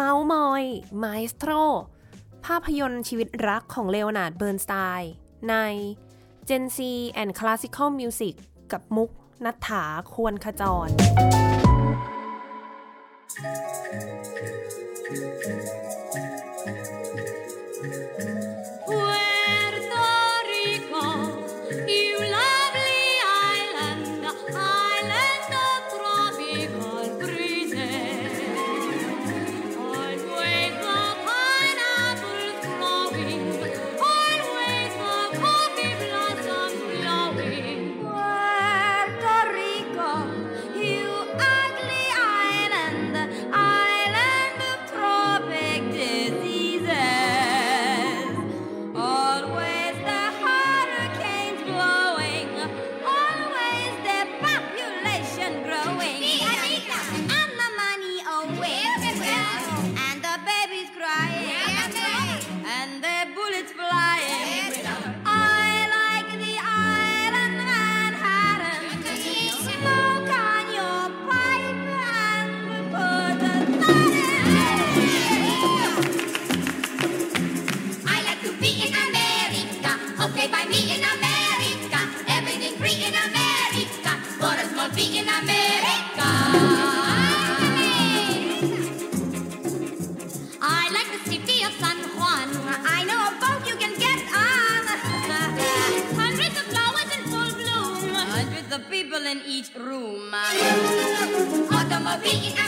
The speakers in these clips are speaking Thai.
เมาส์มอยมาสโตรภาพยนตร์ชีวิตรักของเลโอนาร์ดเบิร์นสไตน์ใน Gen Z and Classical Music กับมุกนัฐถาควรขจร บ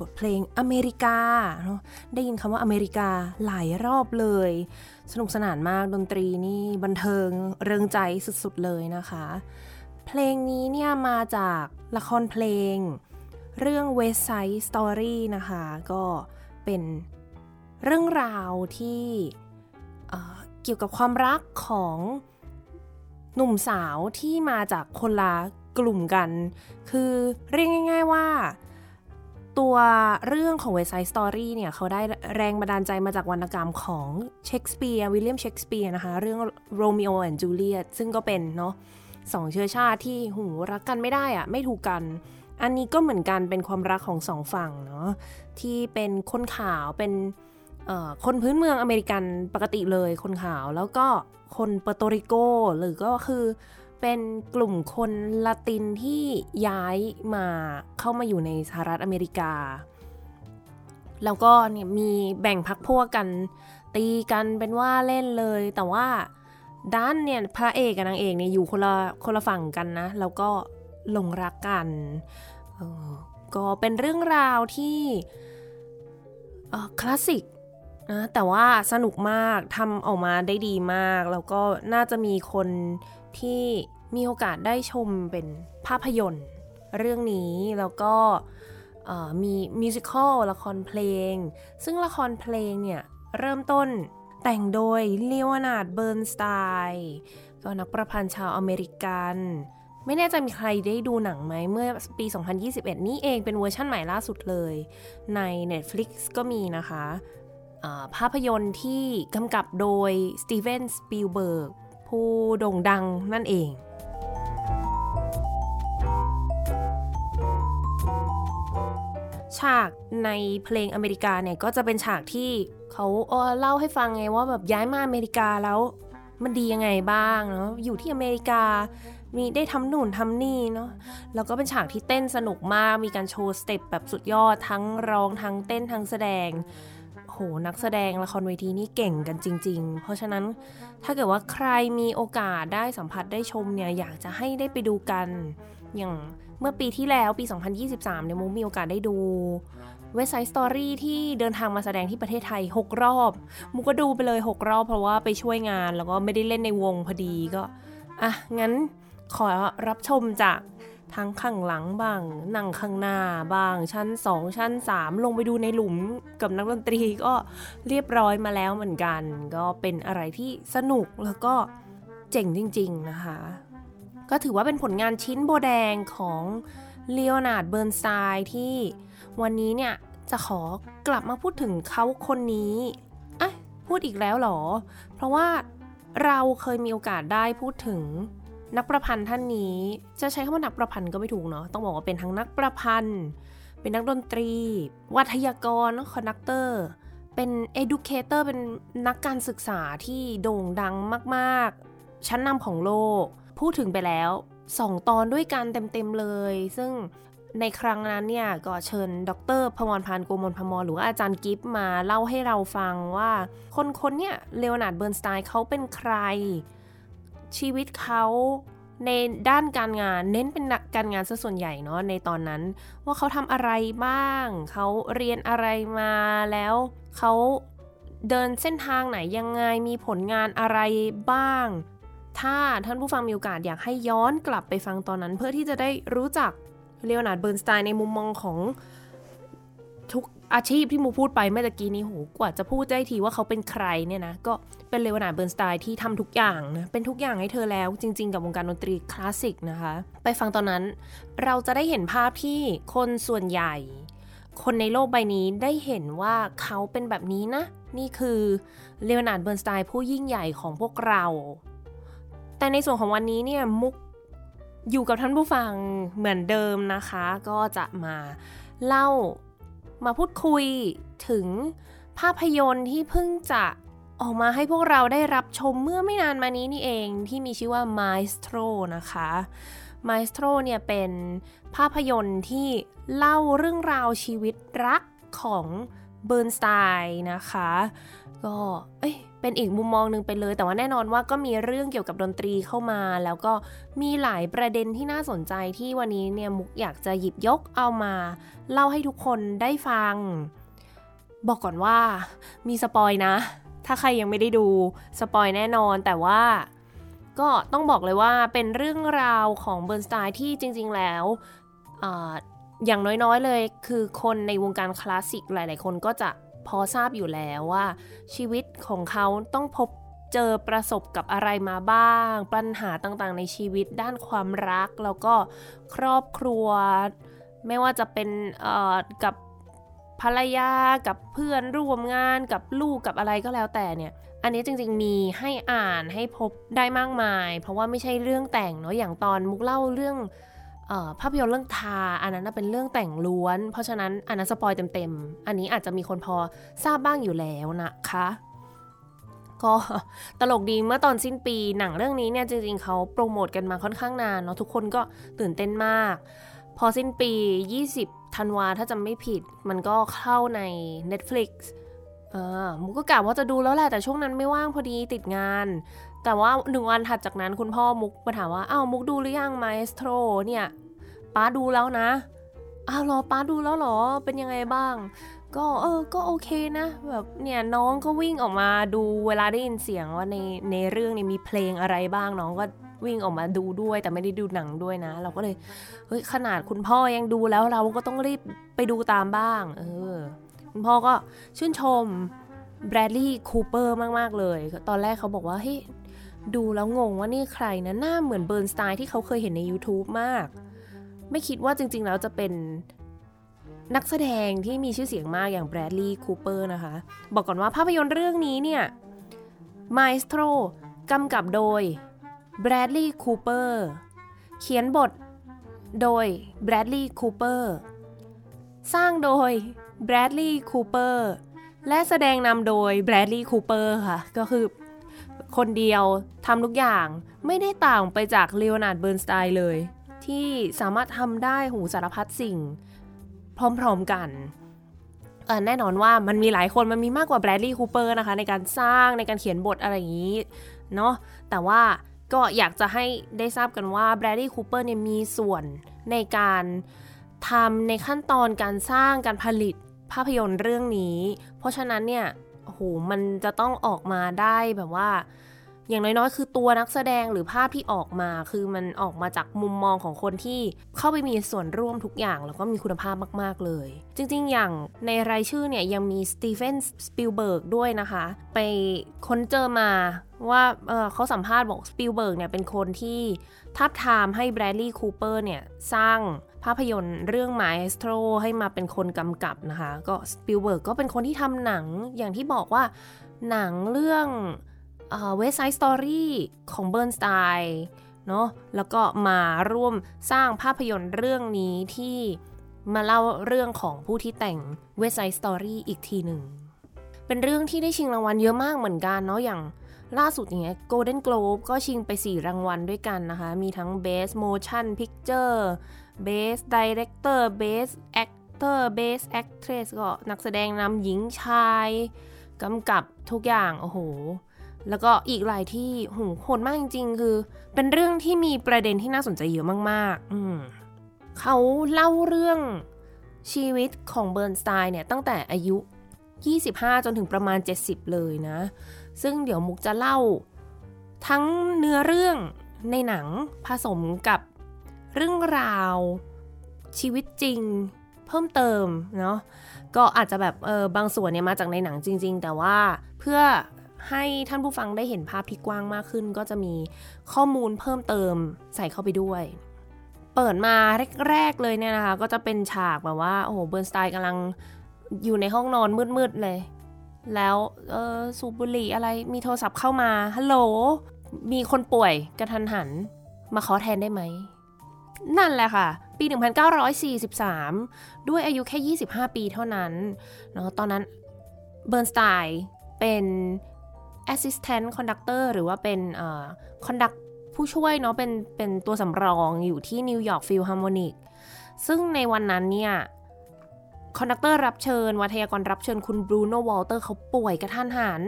บทเพลงอเมริกา ได้ยินคำว่าอเมริกาหลายรอบเลย สนุกสนานมากดนตรีนี่บันเทิงเริงใจสุดๆเลยนะคะ เพลงนี้เนี่ยมาจากละครเพลง เรื่อง West Side Story นะคะ ก็เป็นเรื่องราวที่เกี่ยวกับความรักของหนุ่มสาวที่มาจากคนละกลุ่มกัน คือเรียกง่าย ๆว่า ตัวเรื่องของ West Side Story เนี่ยเขาได้แรงบันดาลใจมาจากวรรณกรรมของเชคสเปียร์วิลเลียมเชคสเปียร์นะคะเรื่อง Romeo and Juliet ซึ่งก็เป็นเนาะสองเชื้อชาติที่หูรักกันไม่ได้อะไม่ถูกกัน อันนี้ก็เหมือนกันเป็นความรักของสองฝั่งเนาะที่เป็นคนขาวเป็นคนพื้นเมืองอเมริกันปกติเลยคนขาวแล้วก็คนเปอร์โตริโกหรือก็คือ เป็นกลุ่มคนละตินที่ย้ายมาเข้ามาอยู่ในสหรัฐอเมริกา แล้วก็เนี่ยมีแบ่งพักพวกกัน ตีกันเป็นว่าเล่นเลย แต่ว่าด้านเนี่ยพระเอกกับนางเอกเนี่ยอยู่คนละคนละฝั่งกันนะ แล้วก็หลงรักกันก็เป็นเรื่องราวที่คลาสสิกนะแต่ว่าสนุกมากทำออกมาได้ดีมาก แล้วก็น่าจะมีคน ที่มีโอกาสได้ชมเป็นภาพยนตร์ เรื่องนี้แล้วก็มี musical ละครเพลง ซึ่งละครเพลงเนี่ย เริ่มต้นแต่งโดยเลโอนาร์ดเบิร์นสไตน์ก็นักประพันธ์ชาวอเมริกัน ไม่แน่ใจมีใครได้ดูหนังไหมเมื่อปี 2021 นี้เองเป็นเวอร์ชั่นใหม่ล่าสุดเลย ใน Netflix ก็มีนะคะ ภาพยนตร์ที่กำกับโดยสตีเวนสปิลเบิร์ก ผู้โด่งดังนั่นเองฉากในเพลงอเมริกาเนี่ยก็จะเป็นฉากที่เขาเล่าให้ฟังไงว่าแบบย้ายมาอเมริกาแล้ว มันดียังไงบ้างเนาะอยู่ที่อเมริกา มีได้ทำนู่นทำนี่เนาะแล้วก็เป็นฉากที่เต้นสนุกมากมีการโชว์สเต็ปแบบสุดยอดทั้งร้องทั้งเต้นทั้งแสดง นักแสดงละครเวทีนี่เก่งกันจริง ๆ เพราะฉะนั้นถ้าเกิดว่าใครมีโอกาสได้สัมผัสได้ชมเนี่ยอยากจะให้ได้ไปดูกัน อย่างเมื่อปีที่แล้วปี 2023เนี่ยมุกมีโอกาสได้ดู West Side Story ที่เดินทางมาแสดงที่ประเทศไทย 6 รอบ มุกก็ดูไปเลย 6 รอบเพราะว่าไปช่วยงานแล้วก็ไม่ได้เล่นในวงพอดีก็ อะ งั้นขอรับชมจาก ทั้งข้างหลังบ้าง นั่งข้างหน้าบ้าง ชั้น 2 ชั้น 3 ลงไปดูในหลุมกับนักดนตรีก็เรียบร้อยมาแล้วเหมือนกัน ก็เป็นอะไรที่สนุกแล้วก็เจ๋งจริง ๆ นะคะ ก็ถือว่าเป็นผลงานชิ้นโบแดงของเลโอนาร์ดเบิร์นสไตน์ที่วันนี้เนี่ย จะขอกลับมาพูดถึงเขาคนนี้อะพูดอีกแล้วหรอ เพราะว่าเราเคยมีโอกาสได้พูดถึง นักประพันธ์ท่านนี้จะใช้คำว่านักประพันธ์ก็ไม่ถูกเนาะต้องบอกว่าเป็นทั้งนักประพันธ์ เป็นนักดนตรี วัทยากร conductor เป็น educator เป็นนักการศึกษาที่โด่งดังมากๆ ชั้นนำของโลก พูดถึงไปแล้วสองตอนด้วยกันเต็มๆเลย ซึ่งในครั้งนั้นเนี่ยก็เชิญ ดรพมรพานโกมลพมรหรือว่าอาจารย์กิฟมาเล่าให้เราฟังว่า คนคนเนี่ยเลโอนาร์ดเบิร์นสไตน์เขาเป็นใคร ชีวิตเขาในด้านการงานเน้นเป็นการงานซะส่วนใหญ่เนาะในตอนนั้น ว่าเขาทำอะไรบ้าง เขาเรียนอะไรมาแล้วเขาเดินเส้นทางไหนยังไงมีผลงานอะไรบ้าง ถ้าท่านผู้ฟังมีโอกาสอยากให้ย้อนกลับไปฟังตอนนั้น เพื่อที่จะได้รู้จักเลโอนาร์ดเบิร์นสไตน์ในมุมมองของทุก อาชีพที่มุกพูดไปเมื่อกี้นี้โหกว่าจะพูดได้ทีว่าเขาเป็นใครเนี่ยนะก็เป็นเลโอนาร์ดเบิร์นสไตน์ที่ทำทุกอย่างนะเป็นทุกอย่างให้เธอแล้ว จริง ๆ กับวงการดนตรีคลาสสิกนะคะ ไปฟังตอนนั้น เราจะได้เห็นภาพที่คนส่วนใหญ่ คนในโลกใบนี้ได้เห็นว่าเขาเป็นแบบนี้นะ นี่คือเลโอนาร์ดเบิร์นสไตน์ผู้ยิ่งใหญ่ของพวกเรา แต่ในส่วนของวันนี้เนี่ยมุกอยู่กับท่านผู้ฟังเหมือนเดิมนะคะ ก็จะมาเล่า มาพูดคุยถึงภาพยนตร์ที่เพิ่งจะออกมาให้พวกเราได้รับชมเมื่อไม่นานมานี้นี่เองที่มีชื่อว่า Maestro นะคะ Maestro เนี่ยเป็นภาพยนตร์ที่เล่าเรื่องราวชีวิตรักของ เบิร์นสไตน์นะคะ ก็เอ้ยเป็นอีกมุมมองหนึ่งไปเลย แต่ว่าแน่นอนว่าก็มีเรื่องเกี่ยวกับดนตรีเข้ามา แล้วก็มีหลายประเด็นที่น่าสนใจที่วันนี้เนี่ยมุกอยากจะหยิบยกเอามา เล่าให้ทุกคนได้ฟัง บอกก่อนว่ามี spoil นะ ถ้าใครยังไม่ได้ดู spoil แน่นอนแต่ว่าก็ต้องบอกเลยว่าเป็นเรื่องราวของเบิร์นสไตน์ที่จริง ๆ แล้ว อย่างน้อยๆเลยคือคนในวงการคลาสสิกหลายๆ คนก็จะพอทราบอยู่แล้วว่า ชีวิตของเขาต้องพบเจอประสบกับอะไรมาบ้าง ปัญหาต่างๆ ในชีวิตด้านความรัก แล้วก็ครอบครัว ไม่ว่าจะเป็นกับภรรยากับเพื่อนร่วมงานกับลูกกับอะไรก็แล้วแต่เนี่ย อันนี้จริงๆมีให้อ่านให้พบได้มากมาย เพราะว่าไม่ใช่เรื่องแต่งเนาะอย่างตอนมุกเล่าเรื่อง ภาพยนตร์เรื่องทา อันนั้นเป็นเรื่องแต่งล้วน เพราะฉะนั้นอันนั้นสปอยเต็มๆ อันนี้อาจจะมีคนพอทราบบ้างอยู่แล้วนะคะ ก็ตลกดีเมื่อตอนสิ้นปีหนังเรื่องนี้เนี่ยจริงๆเขาโปรโมทกันมาค่อนข้างนานเนาะทุกคนก็ตื่นเต้นมาก พอสิ้นปี 20ธันวาถ้าจำไม่ผิด มันก็เข้าใน Netflix เออมุกก็กะว่าจะดูแล้วแหละแต่ช่วงนั้นไม่ว่างพอดีติดงาน แต่ว่าหนึ่งวันถัดจากนั้นคุณพ่อมุกมาถามว่าอ้าวมุกดูหรือยังมาเอสโตรเนี่ยป้าดูแล้วนะอ้าวรอป้าดูแล้วหรอเป็นยังไงบ้าง ก็เออก็โอเคนะแบบเนี่ยน้องก็วิ่งออกมาดูเวลาได้ยินเสียงว่าในในเรื่องนี้มีเพลงอะไรบ้างน้องก็วิ่งออกมาดูด้วยแต่ไม่ได้ดูหนังด้วยนะ เราก็เลยเฮ้ยขนาดคุณพ่อยังดูแล้วเราก็ต้องรีบไปดูตามบ้าง เออ คุณพ่อก็ชื่นชมแบรดลีย์คูเปอร์มาก ๆ เลย ตอนแรกเขาบอกว่าเฮ้ย ดูแล้วงงว่านี่ใครนะหน้าเหมือนเบิร์นสไตน์ที่เขาเคยเห็นใน YouTube มาก ไม่คิดว่าจริง ๆ แล้วจะเป็นนักแสดงที่มีชื่อเสียงมากอย่างแบรดลีย์คูเปอร์นะคะ บอกก่อนว่าภาพยนตร์เรื่องนี้เนี่ย Maestro กำกับโดยแบรดลีย์คูเปอร์เขียนบทโดยแบรดลีย์คูเปอร์สร้างโดยแบรดลีย์คูเปอร์และแสดงนำโดยแบรดลีย์คูเปอร์ค่ะ ก็คือ คนเดียวทำทุกอย่างไม่ได้ต่างไปจากเลโอนาร์ดเบิร์นสไตน์เลย ที่สามารถทำได้โหสารพัดสิ่ง พร้อมๆกันแน่นอนว่ามันมีหลายคนมันมีมากกว่าแบรดลีย์คูเปอร์นะคะ ในการสร้างในการเขียนบทอะไรอย่างนี้เนาะแต่ว่าก็อยากจะให้ได้ทราบกันว่าแบรดลีย์คูเปอร์เนี่ยมีส่วนในการทำในขั้นตอนการสร้างการผลิตภาพยนตร์เรื่องนี้ เพราะฉะนั้นเนี่ย มันจะต้องออกมาได้แบบว่า อย่างน้อยๆ คือตัวนักแสดงหรือภาพที่ออกมา คือมันออกมาจากมุมมองของคนที่เข้าไปมีส่วนร่วมทุกอย่าง แล้วก็มีคุณภาพมากๆเลย จริงๆ อย่างในรายชื่อเนี่ยยังมีสตีเฟนสปิลเบิร์กด้วยนะคะ ไปค้นเจอมาว่าเขาสัมภาษณ์บอกสปิลเบิร์กเนี่ยเป็นคนที่ทาบทามให้แบรดลีย์คูเปอร์เนี่ยสร้าง ภาพยนตร์เรื่อง Maestro ให้มาเป็นคนกำกับนะคะ ก็สปิลเบิร์กก็เป็นคนที่ทำหนังอย่างที่บอกว่าหนังเรื่อง West Side Story ของเบิร์นสไตน์เนาะแล้วก็มาร่วมสร้างภาพยนตร์เรื่องนี้ที่มาเล่าเรื่องของผู้ที่แต่ง West Side Story อีกทีหนึ่ง เป็นเรื่องที่ได้ชิงรางวัลเยอะมากเหมือนกันเนาะอย่างล่าสุดอย่างเงี้ย Golden Globe ก็ชิงไป 4 รางวัลด้วยกันนะคะ มีทั้ง Best Motion Picture Best Director Best Actor Best Actress ก็นักแสดงนำหญิงชายกำกับทุกอย่าง โอ้โห แล้วก็อีกหลายที่หูโหดมากจริงๆ คือ เป็นเรื่องที่มีประเด็นที่น่าสนใจเยอะมากๆ อืมเขาเล่าเรื่องชีวิตของเบิร์นสไตน์เนี่ยตั้งแต่อายุ 25 จนถึงประมาณ 70 เลยนะ ซึ่งเดี๋ยวมุกจะเล่าทั้งเนื้อเรื่องในหนังผสมกับ เรื่องราวชีวิตจริงเพิ่มเติมเนาะก็อาจจะแบบเออบางส่วนเนี่ยมาจากในหนังจริง ๆ แต่ว่าเพื่อให้ท่านผู้ฟังได้เห็นภาพที่กว้างมากขึ้น ก็จะมีข้อมูลเพิ่มเติมใส่เข้าไปด้วย เปิดมาแรกๆเลยเนี่ยนะคะ ก็จะเป็นฉากแบบว่าโอ้โหเบิร์นสไตน์กำลังอยู่ในห้องนอนมืดๆเลย แล้วเออสูบบุหรี่อะไรมีโทรศัพท์เข้ามาฮัลโหลมีคนป่วยกระทันหัน มาขอแทนได้ไหม นั่นแหละค่ะ ปี 1943 ด้วยอายุแค่ 25 ปีเท่านั้นเนาะตอนนั้นเบิร์นสไตน์เป็น assistant conductor หรือว่าเป็น conduct ผู้ช่วยเนาะเป็นเป็นตัวสำรองอยู่ที่ New York Philharmonic ซึ่งในวันนั้นเนี่ยconductor รับเชิญ วัทยากรรับเชิญคุณบรูโน่วอลเตอร์เขาป่วยกระทันหัน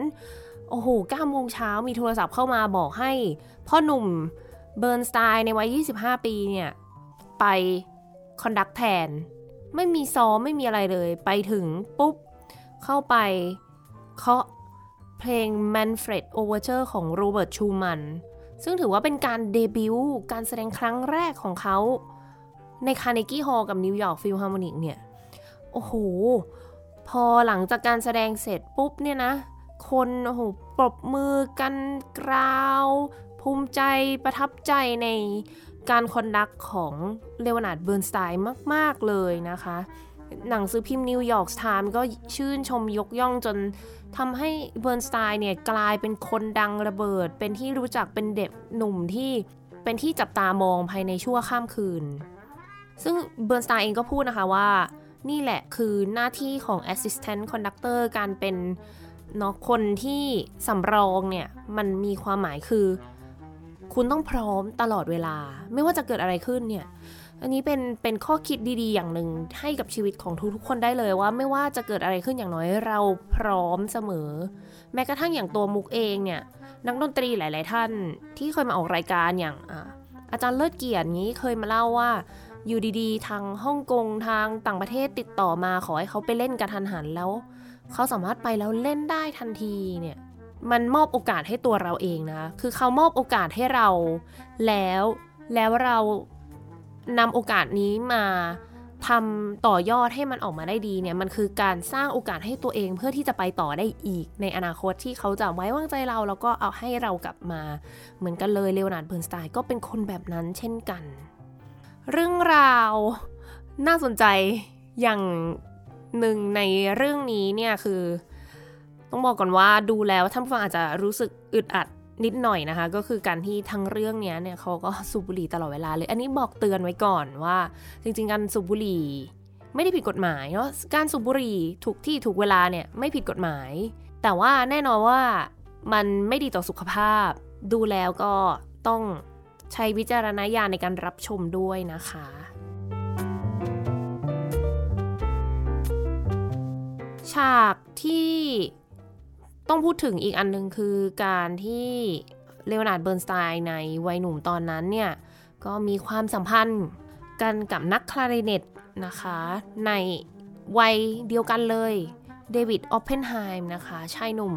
โอ้โห9โมงเช้ามีโทรศัพท์เข้ามาบอกให้ พ่อหนุ่มเบิร์นสไตน์ในวัย 25 ปีเนี่ย ไป conduct แทน ไม่มีซ้อมไม่มีอะไรเลย ไปถึงปุ๊บ เข้าไปเคาะเพลง Manfred Overture ของโรเบิร์ตชูมันซึ่งถือว่าเป็นการเดบิวต์การแสดงครั้งแรกของเขา ใน Carnegie Hall กับ New York Philharmonic เนี่ย โอ้โห พอหลังจากการแสดงเสร็จปุ๊บเนี่ยนะ คนโอ้โหปรบมือกันกราว ภูมิใจประทับใจใน การ conduct ของเลโอนาร์ดเบิร์นสไตน์มาก ๆ เลยนะคะ หนังสือพิมพ์ New York Times ก็ชื่นชมยกย่องจนทำให้เบิร์นสไตน์เนี่ยกลายเป็นคนดังระเบิด เป็นที่รู้จักเป็นเด็กหนุ่มที่เป็นที่จับตามองภายในชั่วข้ามคืน ซึ่งเบิร์นสไตน์เองก็พูดนะคะว่า นี่แหละคือหน้าที่ของ assistant conductor การเป็นเนาะคนที่สำรองเนี่ย มันมีความหมายคือ คุณต้องพร้อมตลอดเวลา ไม่ว่าจะเกิดอะไรขึ้นเนี่ย อันนี้เป็นเป็นข้อคิดดีๆ อย่างหนึ่งให้กับชีวิตของทุกๆคนได้เลยว่า ไม่ว่าจะเกิดอะไรขึ้นอย่างน้อยเราพร้อมเสมอ แม้กระทั่งอย่างตัวมุกเองเนี่ย นักดนตรีหลาย ๆ ท่านที่เคยมาออกรายการอย่างอาจารย์เลิศเกียรตินี้เคยมาเล่าว่าอยู่ดีๆ ทางฮ่องกงทางต่างประเทศติดต่อมาขอให้เขาไปเล่นกระทันหันแล้ว เขาสามารถไปแล้วเล่นได้ทันทีเนี่ย มันมอบโอกาสให้ตัวเราเองนะ คือเขามอบโอกาสให้เราแล้ว แล้วเรานำโอกาสนี้มาทำต่อยอดให้มันออกมาได้ดีเนี่ย มันคือการสร้างโอกาสให้ตัวเองเพื่อที่จะไปต่อได้อีก ในอนาคตที่เขาจะไว้วางใจเรา แล้วก็เอาให้เรากลับมา เหมือนกันเลยเลโอนาร์ดเบิร์นสไตน์ก็เป็นคนแบบนั้นเช่นกัน เรื่องราวน่าสนใจอย่างหนึ่งในเรื่องนี้เนี่ยคือ ต้องบอกก่อนว่าดูแล้วท่านผู้ฟังอาจจะรู้สึกอึดอัดนิดหน่อยนะคะ ก็คือการที่ทั้งเรื่องนี้เนี่ยเขาก็สูบบุหรี่ตลอดเวลาเลย อันนี้บอกเตือนไว้ก่อนว่า จริง ๆ การสูบบุหรี่ไม่ได้ผิดกฎหมายเนาะการสูบบุหรี่ถูกที่ถูกเวลาเนี่ยไม่ผิดกฎหมาย แต่ว่าแน่นอนว่ามันไม่ดีต่อสุขภาพ ดูแล้วก็ต้องใช้วิจารณญาณในการรับชมด้วยนะคะ ฉากที่ ต้องพูดถึงอีกอันนึงคือการที่เลโอนาร์ดเบิร์นสไตน์ในวัยหนุ่มตอนนั้นเนี่ย ก็มีความสัมพันธ์กันกับนักคลาริเนตนะคะ ในวัยเดียวกันเลยเดวิดออปเพนไฮม์นะคะชายหนุ่ม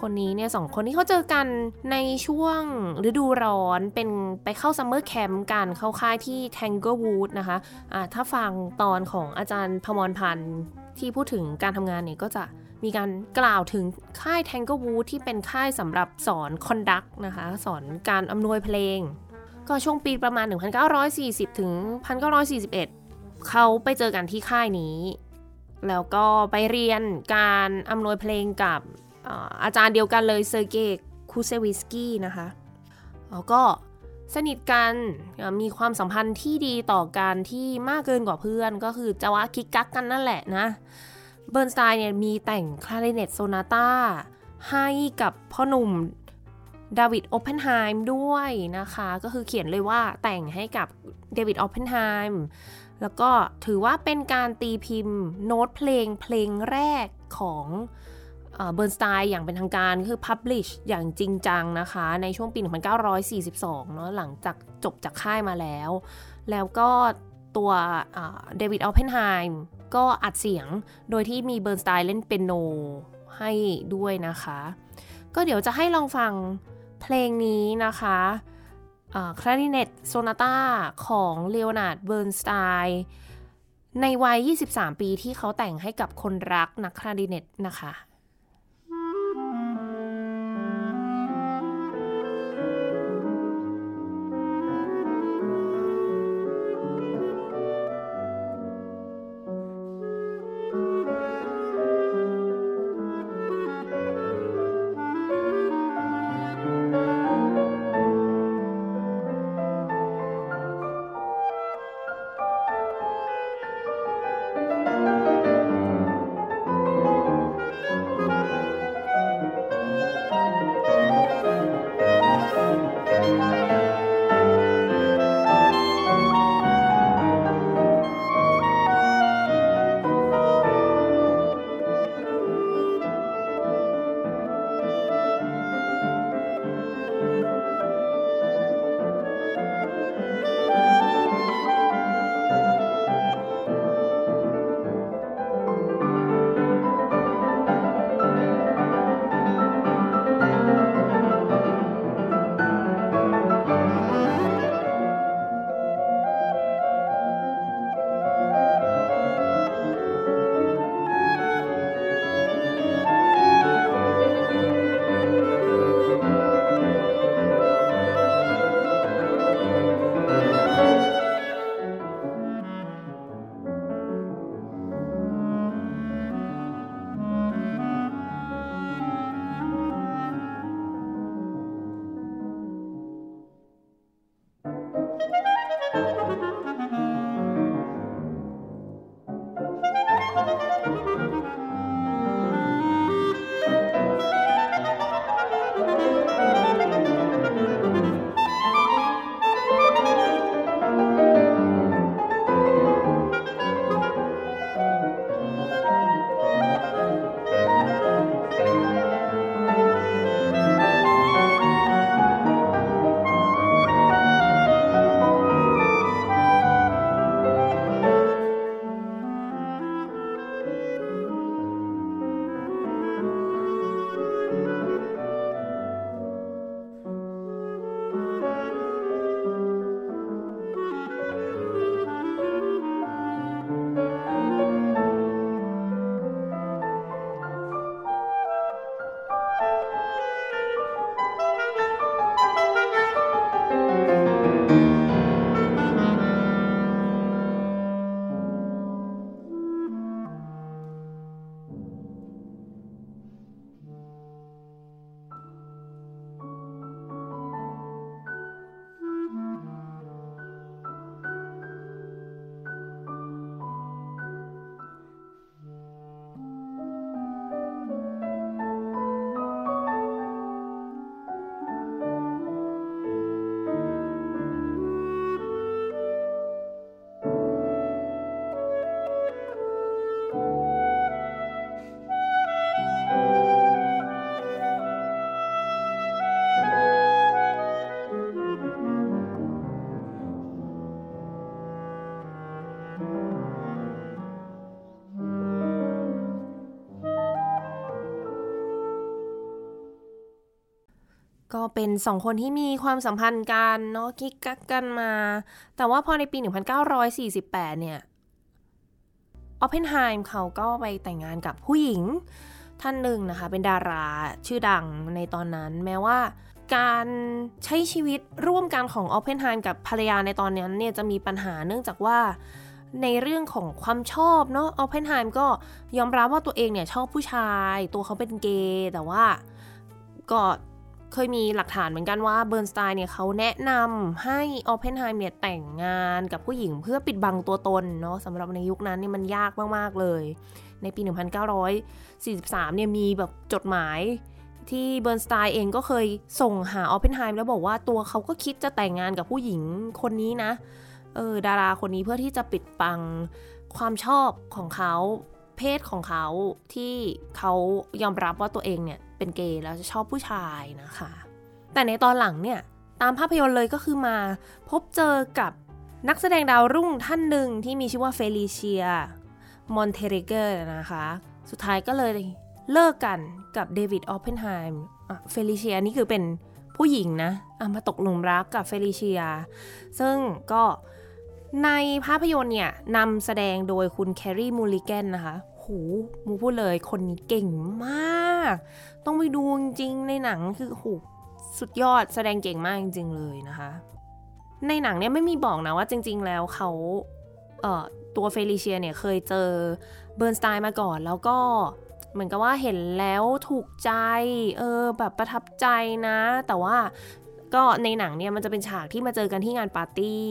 คนนี้เนี่ยสองคนที่เขาเจอกันในช่วงฤดูร้อนเป็นไปเข้า summer camp กันเข้าค่ายที่แทงเกอร์วูดนะคะถ้าฟังตอนของอาจารย์พมรพันธ์ที่พูดถึงการทำงานเนี่ยก็จะ มีการกล่าวถึงค่ายแทงเกอร์วูดที่เป็นค่ายสำหรับสอน conduct นะคะ สอนการอำนวยเพลง ก็ช่วงปีประมาณ 1940 ถึง 1941 เขาไปเจอกันที่ค่ายนี้ แล้วก็ไปเรียนการอำนวยเพลงกับอาจารย์เดียวกันเลยเซอร์เกย์คูเซวิสกี้นะคะแล้วก็สนิทกันมีความสัมพันธ์ที่ดีต่อกันที่มากเกินกว่าเพื่อน ก็คือจะว่ากิ๊กกั๊กกันนั่นแหละนะ เบิร์นสไตน์เนี่ยมีแต่งคลาริเนตโซนาต้าให้กับพ่อหนุ่มเดวิดโอเพนไฮม์ด้วยนะคะ ก็คือเขียนเลยว่าแต่งให้กับเดวิดโอเพนไฮม์แล้วก็ถือว่าเป็นการตีพิมพ์โน้ตเพลงเพลงแรกของเบิร์นสไตน์อย่างเป็นทางการคือ Publish อย่างจริงจังนะคะ ในช่วงปี 1942 เนาะหลังจากจบจากค่ายมาแล้ว แล้วก็ตัวเดวิดออเพนไฮม์ ก็อัดเสียงโดยที่มีเบิร์นสไตน์เล่นเปียโนให้ด้วยนะคะ ก็เดี๋ยวจะให้ลองฟังเพลงนี้นะคะคลาริเนตโซนาต้าของเลโอนาร์ดเบิร์นสไตน์ในวัย 23 ปีที่เขาแต่งให้กับคนรักนักคลาริเนตนะคะ ก็เป็นสองคนที่มีความสัมพันธ์กันเนาะกิ๊กกั๊กกันมา แต่ว่าพอในปี 1948 เนี่ยออเพนไฮม์เขาก็ไปแต่งงานกับผู้หญิงท่านหนึ่งนะคะ เป็นดาราชื่อดังในตอนนั้น แม้ว่าการใช้ชีวิตร่วมกันของออเพนไฮม์กับภรรยาในตอนนั้นเนี่ยจะมีปัญหาเนื่องจากว่าในเรื่องของความชอบเนาะออเพนไฮม์ก็ยอมรับว่าตัวเองเนี่ยชอบผู้ชาย ตัวเขาเป็นเกย์แต่ว่าก็ เคยมีหลักฐานเหมือนกันว่าเบิร์นสไตน์เนี่ยเขาแนะนำให้ออเพนไฮม์เนี่ยแต่งงานกับผู้หญิงเพื่อปิดบังตัวตนเนาะสำหรับในยุคนั้นนี่มันยากมาก ๆ เลย ในปี 1943 เนี่ยมีแบบจดหมายที่เบิร์นสไตน์เองก็เคยส่งหาออเพนไฮม์แล้วบอกว่าตัวเขาก็คิดจะแต่งงานกับผู้หญิงคนนี้นะ เออดาราคนนี้เพื่อที่จะปิดบังความชอบของเขาเพศของเขาที่เขายอมรับว่าตัวเองเนี่ย เป็นเกย์แล้วจะชอบผู้ชายนะคะ แต่ในตอนหลังเนี่ยตามภาพยนตร์เลยก็คือมาพบเจอกับนักแสดงดาวรุ่งท่านหนึ่งที่มีชื่อว่าเฟลิเชียมอนเตอาเลเกรนะคะ สุดท้ายก็เลยเลิกกันกับเดวิดออเพนไฮม์เฟลิเชียนี่คือเป็นผู้หญิงนะมาตกหลุมรักกับเฟลิเชีย ซึ่งก็ในภาพยนตร์เนี่ยนำแสดงโดยคุณแคร์รีมูลิแกนนะคะ หูมุกพูดเลยคนนี้เก่งมาก ต้องไปดูจริงในหนังคือหูสุดยอดแสดงเก่งมากจริง ๆ เลยนะคะ ในหนังเนี่ยไม่มีบอกนะว่าจริง ๆ แล้วเขาเอ่อตัวเฟลิเชียเนี่ยเคยเจอเบิร์นสไตน์มาก่อนแล้วก็เหมือนกับว่าเห็นแล้วถูกใจ เออแบบประทับใจนะ แต่ว่าก็ในหนังเนี่ยมันจะเป็นฉากที่มาเจอกันที่งานปาร์ตี้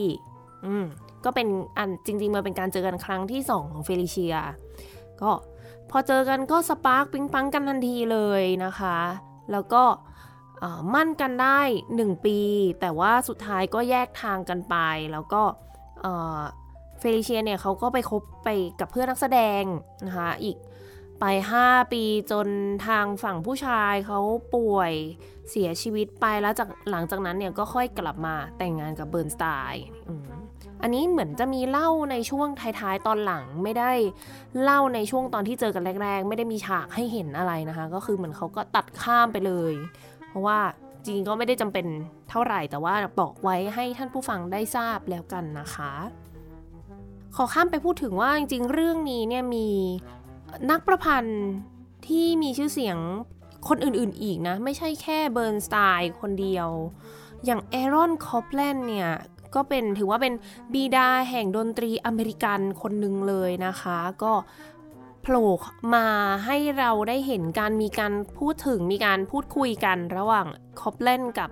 อืมก็เป็นอันจริงๆมาเป็นการเจอกันครั้งที่ 2 ของเฟลิเชีย ก็ พอเจอกันก็ spark ปิ๊งปังกันทันทีเลยนะคะ แล้วก็หมั้นกันได้ 1 ปี แต่ว่าสุดท้ายก็แยกทางกันไป แล้วก็เฟลิเชียเนี่ยเขาก็ไปคบไปกับเพื่อนนักแสดงนะคะอีกไป 5 ปีจนทางฝั่งผู้ชายเขาป่วยเสียชีวิตไปแล้วจากหลังจากนั้นเนี่ยก็ค่อยกลับมาแต่งงานกับเบิร์นสไตน์ อันนี้เหมือนจะมีเล่าในช่วงท้ายๆตอนหลังไม่ได้เล่าในช่วงตอนที่เจอกันแรก ๆ ไม่ได้มีฉากให้เห็นอะไรนะคะ ก็คือเหมือนเขาก็ตัดข้ามไปเลย เพราะว่าจริงก็ไม่ได้จำเป็นเท่าไหร่แต่ว่าบอกไว้ให้ท่านผู้ฟังได้ทราบแล้วกันนะคะ ขอข้ามไปพูดถึงว่าจริงๆ เรื่องนี้เนี่ยมีนักประพันธ์ที่มีชื่อเสียงคนอื่นๆอีกนะ ไม่ใช่แค่เบิร์นสไตน์คนเดียว อย่างแอรอนคอปแลนเนี่ย ก็เป็นถือว่าเป็นบิดาแห่งดนตรีอเมริกันคนหนึ่งเลยนะคะ ก็โผล่มาให้เราได้เห็นการมีการพูดถึงมีการพูดคุยกันระหว่างคอปเลนกับ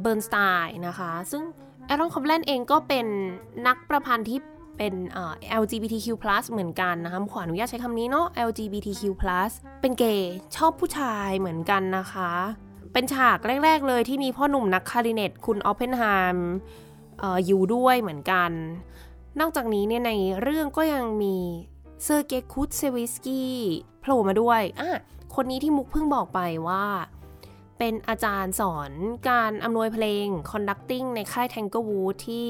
เบิร์นสไตน์นะคะ ซึ่งแอรอนคอปเลนเองก็เป็นนักประพันธ์ที่เป็น LGBTQ+ เหมือนกันนะคะขออนุญาตใช้คำนี้เนาะ LGBTQ+ เป็นเกย์ชอบผู้ชายเหมือนกันนะคะ เป็นฉากแรก ๆ เลยที่มีพ่อหนุ่มนักคลาริเน็ตคุณออฟเพนไฮม์ อยู่ด้วยเหมือนกัน นอกจากนี้เนี่ยในเรื่องก็ยังมีเซอร์เกคูเซวิสกี้โผล่มาด้วยอะคนนี้ที่มุกเพิ่งบอกไปว่า เป็นอาจารย์สอนการอำนวยเพลง conducting ในค่าย t a n g l e w o o d ที่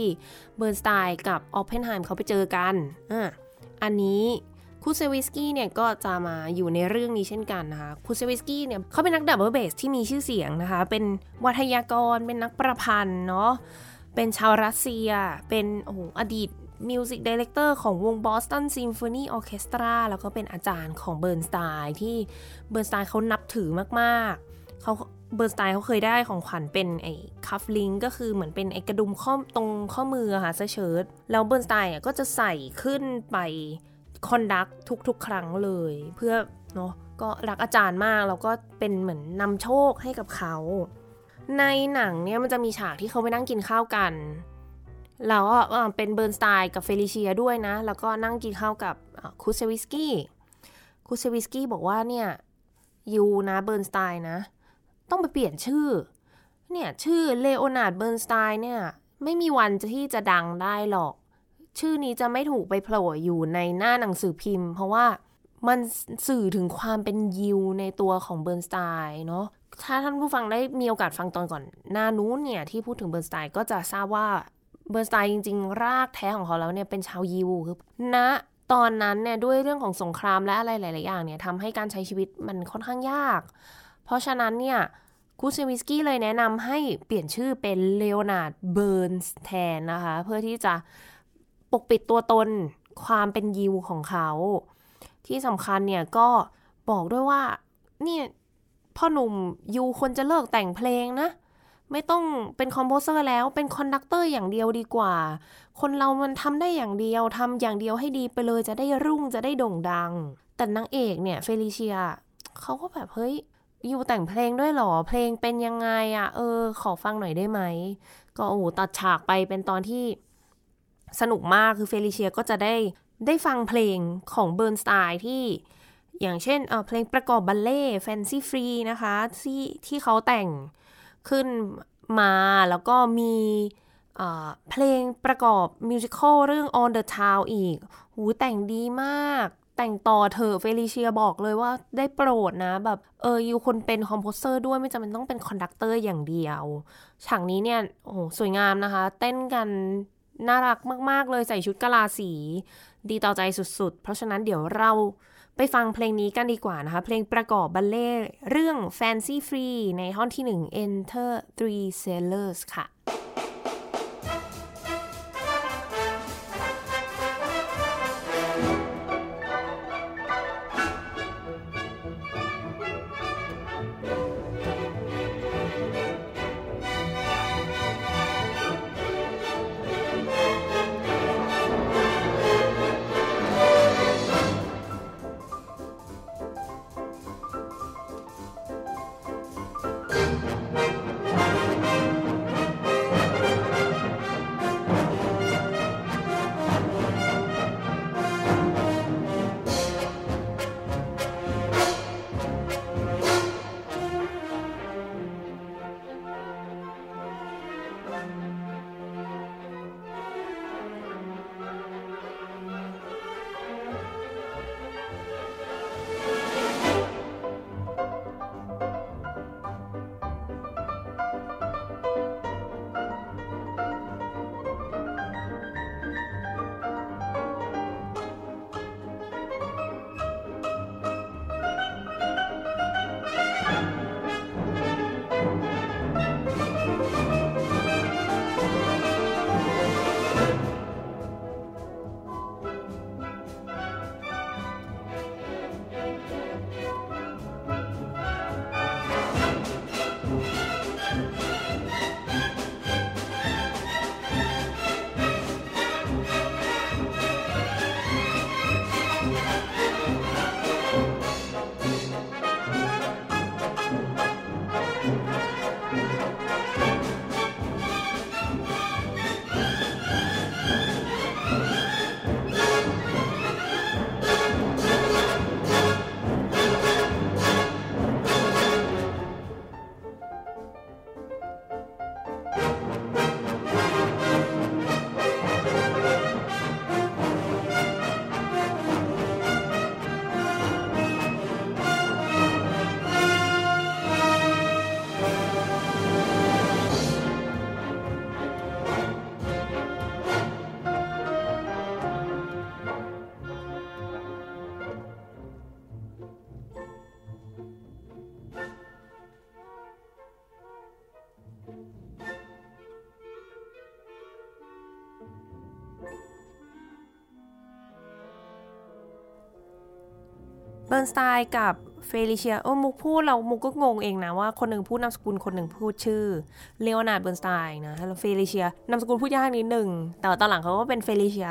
เบิร์นสไตน์กับออฟเพนไฮม์เขาไปเจอกันอะอันนี้คูเซวิสกี้เนี่ยก็จะมาอยู่ในเรื่องนี้เช่นกันนะคะคูเซวิสกี้เนี่ยเขาเป็นนักดับเบิลเบสที่มีชื่อเสียงนะคะ เป็นวัทยากร เป็นนักประพันธ์เนาะ เป็นชาวรัสเซีย เป็นโอ้อดีต music director ของวง Boston Symphony Orchestra แล้วก็เป็นอาจารย์ของเบิร์นสไตน์ที่เบิร์นสไตน์เขานับถือมากๆเขาเบิร์นสไตน์เขาเคยได้ของขวัญเป็นไอ้ cufflink ก็คือเหมือนเป็นไอ้กระดุมข้อตรงข้อมือค่ะเสื้อเชิ้ตแล้วเบิร์นสไตน์ก็จะใส่ขึ้นไป conduct ทุกๆ ครั้งเลย เพื่อเนาะก็รักอาจารย์มากแล้วก็เป็นเหมือนนำโชคให้กับเขา ในหนังเนี่ยมันจะมีฉากที่เขาไปนั่งกินข้าวกัน แล้วเป็นเบิร์นสไตน์กับเฟลิเชียด้วยนะ แล้วก็นั่งกินข้าวกับคูเซวิสกี้คูเซวิสกี้บอกว่าเนี่ย you นะเบิร์นสไตน์นะ ต้องไปเปลี่ยนชื่อ เนี่ยชื่อเลโอนาร์ดเบิร์นสไตน์เนี่ยไม่มีวันที่จะดังได้หรอก ชื่อนี้จะไม่ถูกไปโผล่อยู่ในหน้าหนังสือพิมพ์ เพราะว่ามันสื่อถึงความเป็นยิวในตัวของเบิร์นสไตน์เนาะ ถ้าท่านผู้ฟังได้มีโอกาสฟังตอนก่อน หน้านู้นเนี่ยที่พูดถึงเบิร์นสไตน์ก็จะทราบว่าเบิร์นสไตน์จริง ๆ รากแท้ของเขาแล้วเนี่ยเป็นชาวยิวคือณตอนนั้นเนี่ยด้วยเรื่องของสงครามและอะไรหลาย ๆ อย่างเนี่ยทำให้การใช้ชีวิตมันค่อนข้างยาก เพราะฉะนั้นเนี่ยคูเซวิสกี้เลยแนะนำให้เปลี่ยนชื่อเป็นเลโอนาร์ดเบิร์นส์แทนนะคะ เพื่อที่จะปกปิดตัวตนความเป็นยิวของเขา ที่สำคัญเนี่ยก็บอกด้วยว่าเนี่ย พ่อหนุ่ม you ควรจะเลิกแต่งเพลงนะ ไม่ต้องเป็น composer แล้วเป็น conductor อย่างเดียวดีกว่า คนเรามันทำได้อย่างเดียวทำอย่างเดียวให้ดีไปเลยจะได้รุ่งจะได้โด่งดัง แต่นางเอกเนี่ยเฟลิเชียเขาก็แบบเฮ้ย you แต่งเพลงด้วยหรอ เพลงเป็นยังไงอะเออ ขอฟังหน่อยได้ไหม ก็โอ้ตัดฉากไปเป็นตอนที่สนุกมากคือเฟลิเชียก็จะได้ได้ฟังเพลงของเบิร์นสไตน์ที่ อย่างเช่นเพลงประกอบบัลเลต์ Fancy Free นะคะที่ที่เขาแต่งขึ้นมาแล้วก็มีเพลงประกอบ musical เรื่อง On the Town อีก หูแต่งดีมาก แต่งต่อเถอะเฟลิเชียบอกเลยว่าได้โปรดนะ แบบเออ you ควรเป็น composer ด้วยไม่จำเป็นต้องเป็น conductor อย่างเดียว ฉากนี้เนี่ย โอ้สวยงามนะคะ เต้นกันน่ารักมาก ๆ เลยใส่ชุดกะลาสี ดีต่อใจสุด ๆ เพราะฉะนั้นเดี๋ยวเรา ไปฟังเพลงนี้กันดีกว่านะคะ เพลงประกอบบัลเล่เรื่อง Fancy Free ในท่อนที่ 1 Enter Three Sailors ค่ะ เบิร์นสไตน์กับเฟลิเชียโอ้มุกพูดเรามุกก็งงเองนะว่าคนหนึ่งพูดนามสกุลคนหนึ่งพูดชื่อเลโอนาร์ดเบิร์นสไตน์นะแล้วเฟลิเชียนามสกุลพูดยากนิดหนึ่งแต่ตอนหลังเขาก็เป็นเฟลิเชีย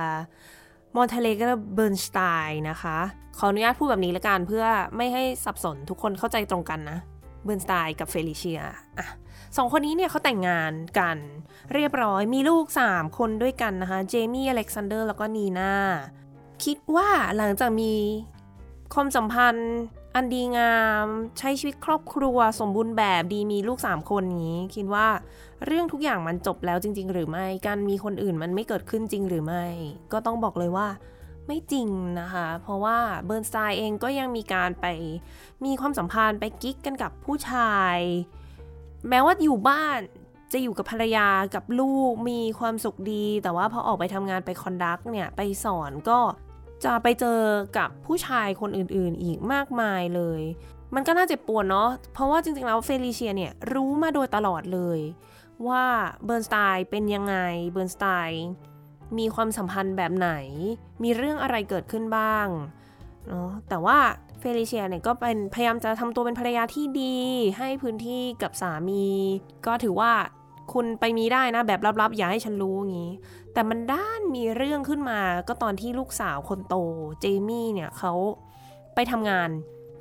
มอนเตอาเลเกรเบิร์นสไตน์นะคะ ขออนุญาตพูดแบบนี้ละกันเพื่อไม่ให้สับสนทุกคนเข้าใจตรงกันนะเบิร์นสไตน์กับเฟลิเชียอะสองคนนี้เนี่ยเขาแต่งงานกันเรียบร้อยมีลูก 3 คนด้วยกันนะคะเจมี่อเล็กซานเดอร์แล้วก็นีนาคิดว่าหลังจากมี ความสัมพันธ์ อันดีงามใช้ชีวิตครอบครัวสมบูรณ์แบบดีมีลูกสามคนนี้ คิดว่าเรื่องทุกอย่างมันจบแล้วจริง ๆ หรือไม่ การมีคนอื่นมันไม่เกิดขึ้นจริงหรือไม่ ก็ต้องบอกเลยว่าไม่จริงนะคะ เพราะว่าเบิร์นสไตน์เองก็ยังมีการไปมีความสัมพันธ์ไปกิ๊กกันกับผู้ชาย แม้ว่าอยู่บ้านจะอยู่กับภรรยากับลูกมีความสุขดี แต่ว่าพอออกไปทำงานไป conduct เนี่ย ไปสอนก็ จะไปเจอกับผู้ชายคนอื่นๆ อีกมากมายเลย มันก็น่าเจ็บปวดเนาะ เพราะว่าจริงๆแล้วเฟลิเชียเนี่ยรู้มาโดยตลอดเลย ว่าเบิร์นสไตน์เป็นยังไง เบิร์นสไตน์มีความสัมพันธ์แบบไหน มีเรื่องอะไรเกิดขึ้นบ้างเนาะ แต่ว่าเฟลิเชียเนี่ยก็เป็นพยายามจะทำตัวเป็นภรรยาที่ดี ให้พื้นที่กับสามี ก็ถือว่าคุณไปมีได้นะแบบลับๆ อย่าให้ฉันรู้อย่างนี้ แต่มันดันมีเรื่องขึ้นมาก็ตอนที่ลูกสาวคนโตเจมี่เนี่ยเขาไปทำงาน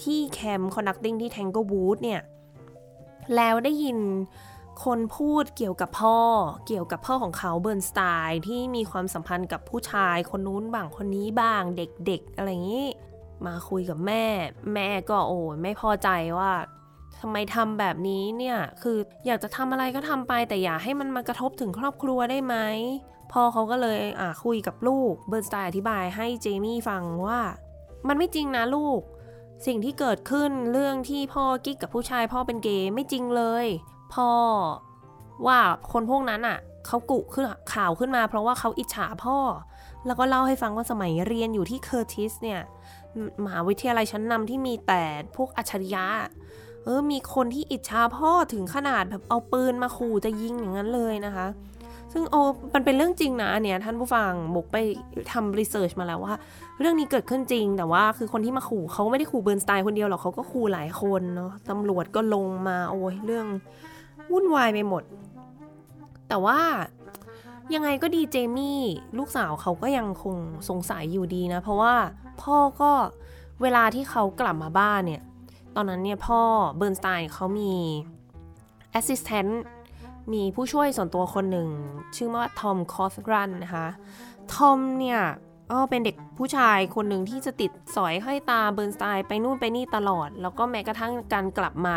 ที่แคมป์ conducting ที่ Tanglewood เนี่ย แล้วได้ยินคนพูดเกี่ยวกับพ่อ เกี่ยวกับพ่อของเขาเบิร์นสไตน์ที่มีความสัมพันธ์กับผู้ชายคนนู้นบ้างคนนี้บ้างเด็กๆ อะไรอย่างนี้ มาคุยกับแม่ แม่ก็โอ้ไม่พอใจว่าทำไมทำแบบนี้เนี่ย คืออยากจะทำอะไรก็ทำไปแต่อย่าให้มันมากระทบถึงครอบครัวได้ไหม พ่อเขาก็เลยอ่าคุยกับลูกเบิร์นสไตน์อธิบายให้เจมี่ฟังว่า มันไม่จริงนะลูก สิ่งที่เกิดขึ้นเรื่องที่พ่อกิ๊กกับผู้ชายพ่อเป็นเกย์ไม่จริงเลย พ่อว่าคนพวกนั้นอะเขากุขึ้นข่าวขึ้นมา เพราะว่าเขาอิจฉาพ่อ แล้วก็เล่าให้ฟังว่าสมัยเรียนอยู่ที่เคอร์ติสเนี่ยมหาวิทยาลัยชั้นนำที่มีแต่พวกอัจฉริยะเออมีคนที่อิจฉาพ่อถึงขนาดแบบเอาปืนมาขู่จะยิงอย่างนั้นเลยนะคะ ซึ่งโอ้มันเป็นเรื่องจริงนะเนี่ยท่านผู้ฟังบกไปทำรีเสิร์ชมาแล้วว่า เรื่องนี้เกิดขึ้นจริง แต่ว่าคือคนที่มาขู่เขาไม่ได้ขู่เบิร์นสไตน์คนเดียวหรอกเขาก็ขู่หลายคนเนาะตำรวจก็ลงมาโอ้ยเรื่องวุ่นวายไปหมด แต่ว่ายังไงก็ดีเจมี่ลูกสาวเขาก็ยังคงสงสัยอยู่ดีนะ เพราะว่าพ่อก็เวลาที่เขากลับมาบ้านเนี่ย ตอนนั้นเนี่ยพ่อเบิร์นสไตน์เขามี assistant มีผู้ช่วยส่วนตัวคนหนึ่ง ชื่อว่าทอมคอสรันนะคะ ทอมเนี่ยก็เป็นเด็กผู้ชายคนหนึ่งที่จะติดสอยห้อยตามเบิร์นสไตน์ไปนู่นไปนี่ตลอด แล้วก็แม้กระทั่งการกลับมา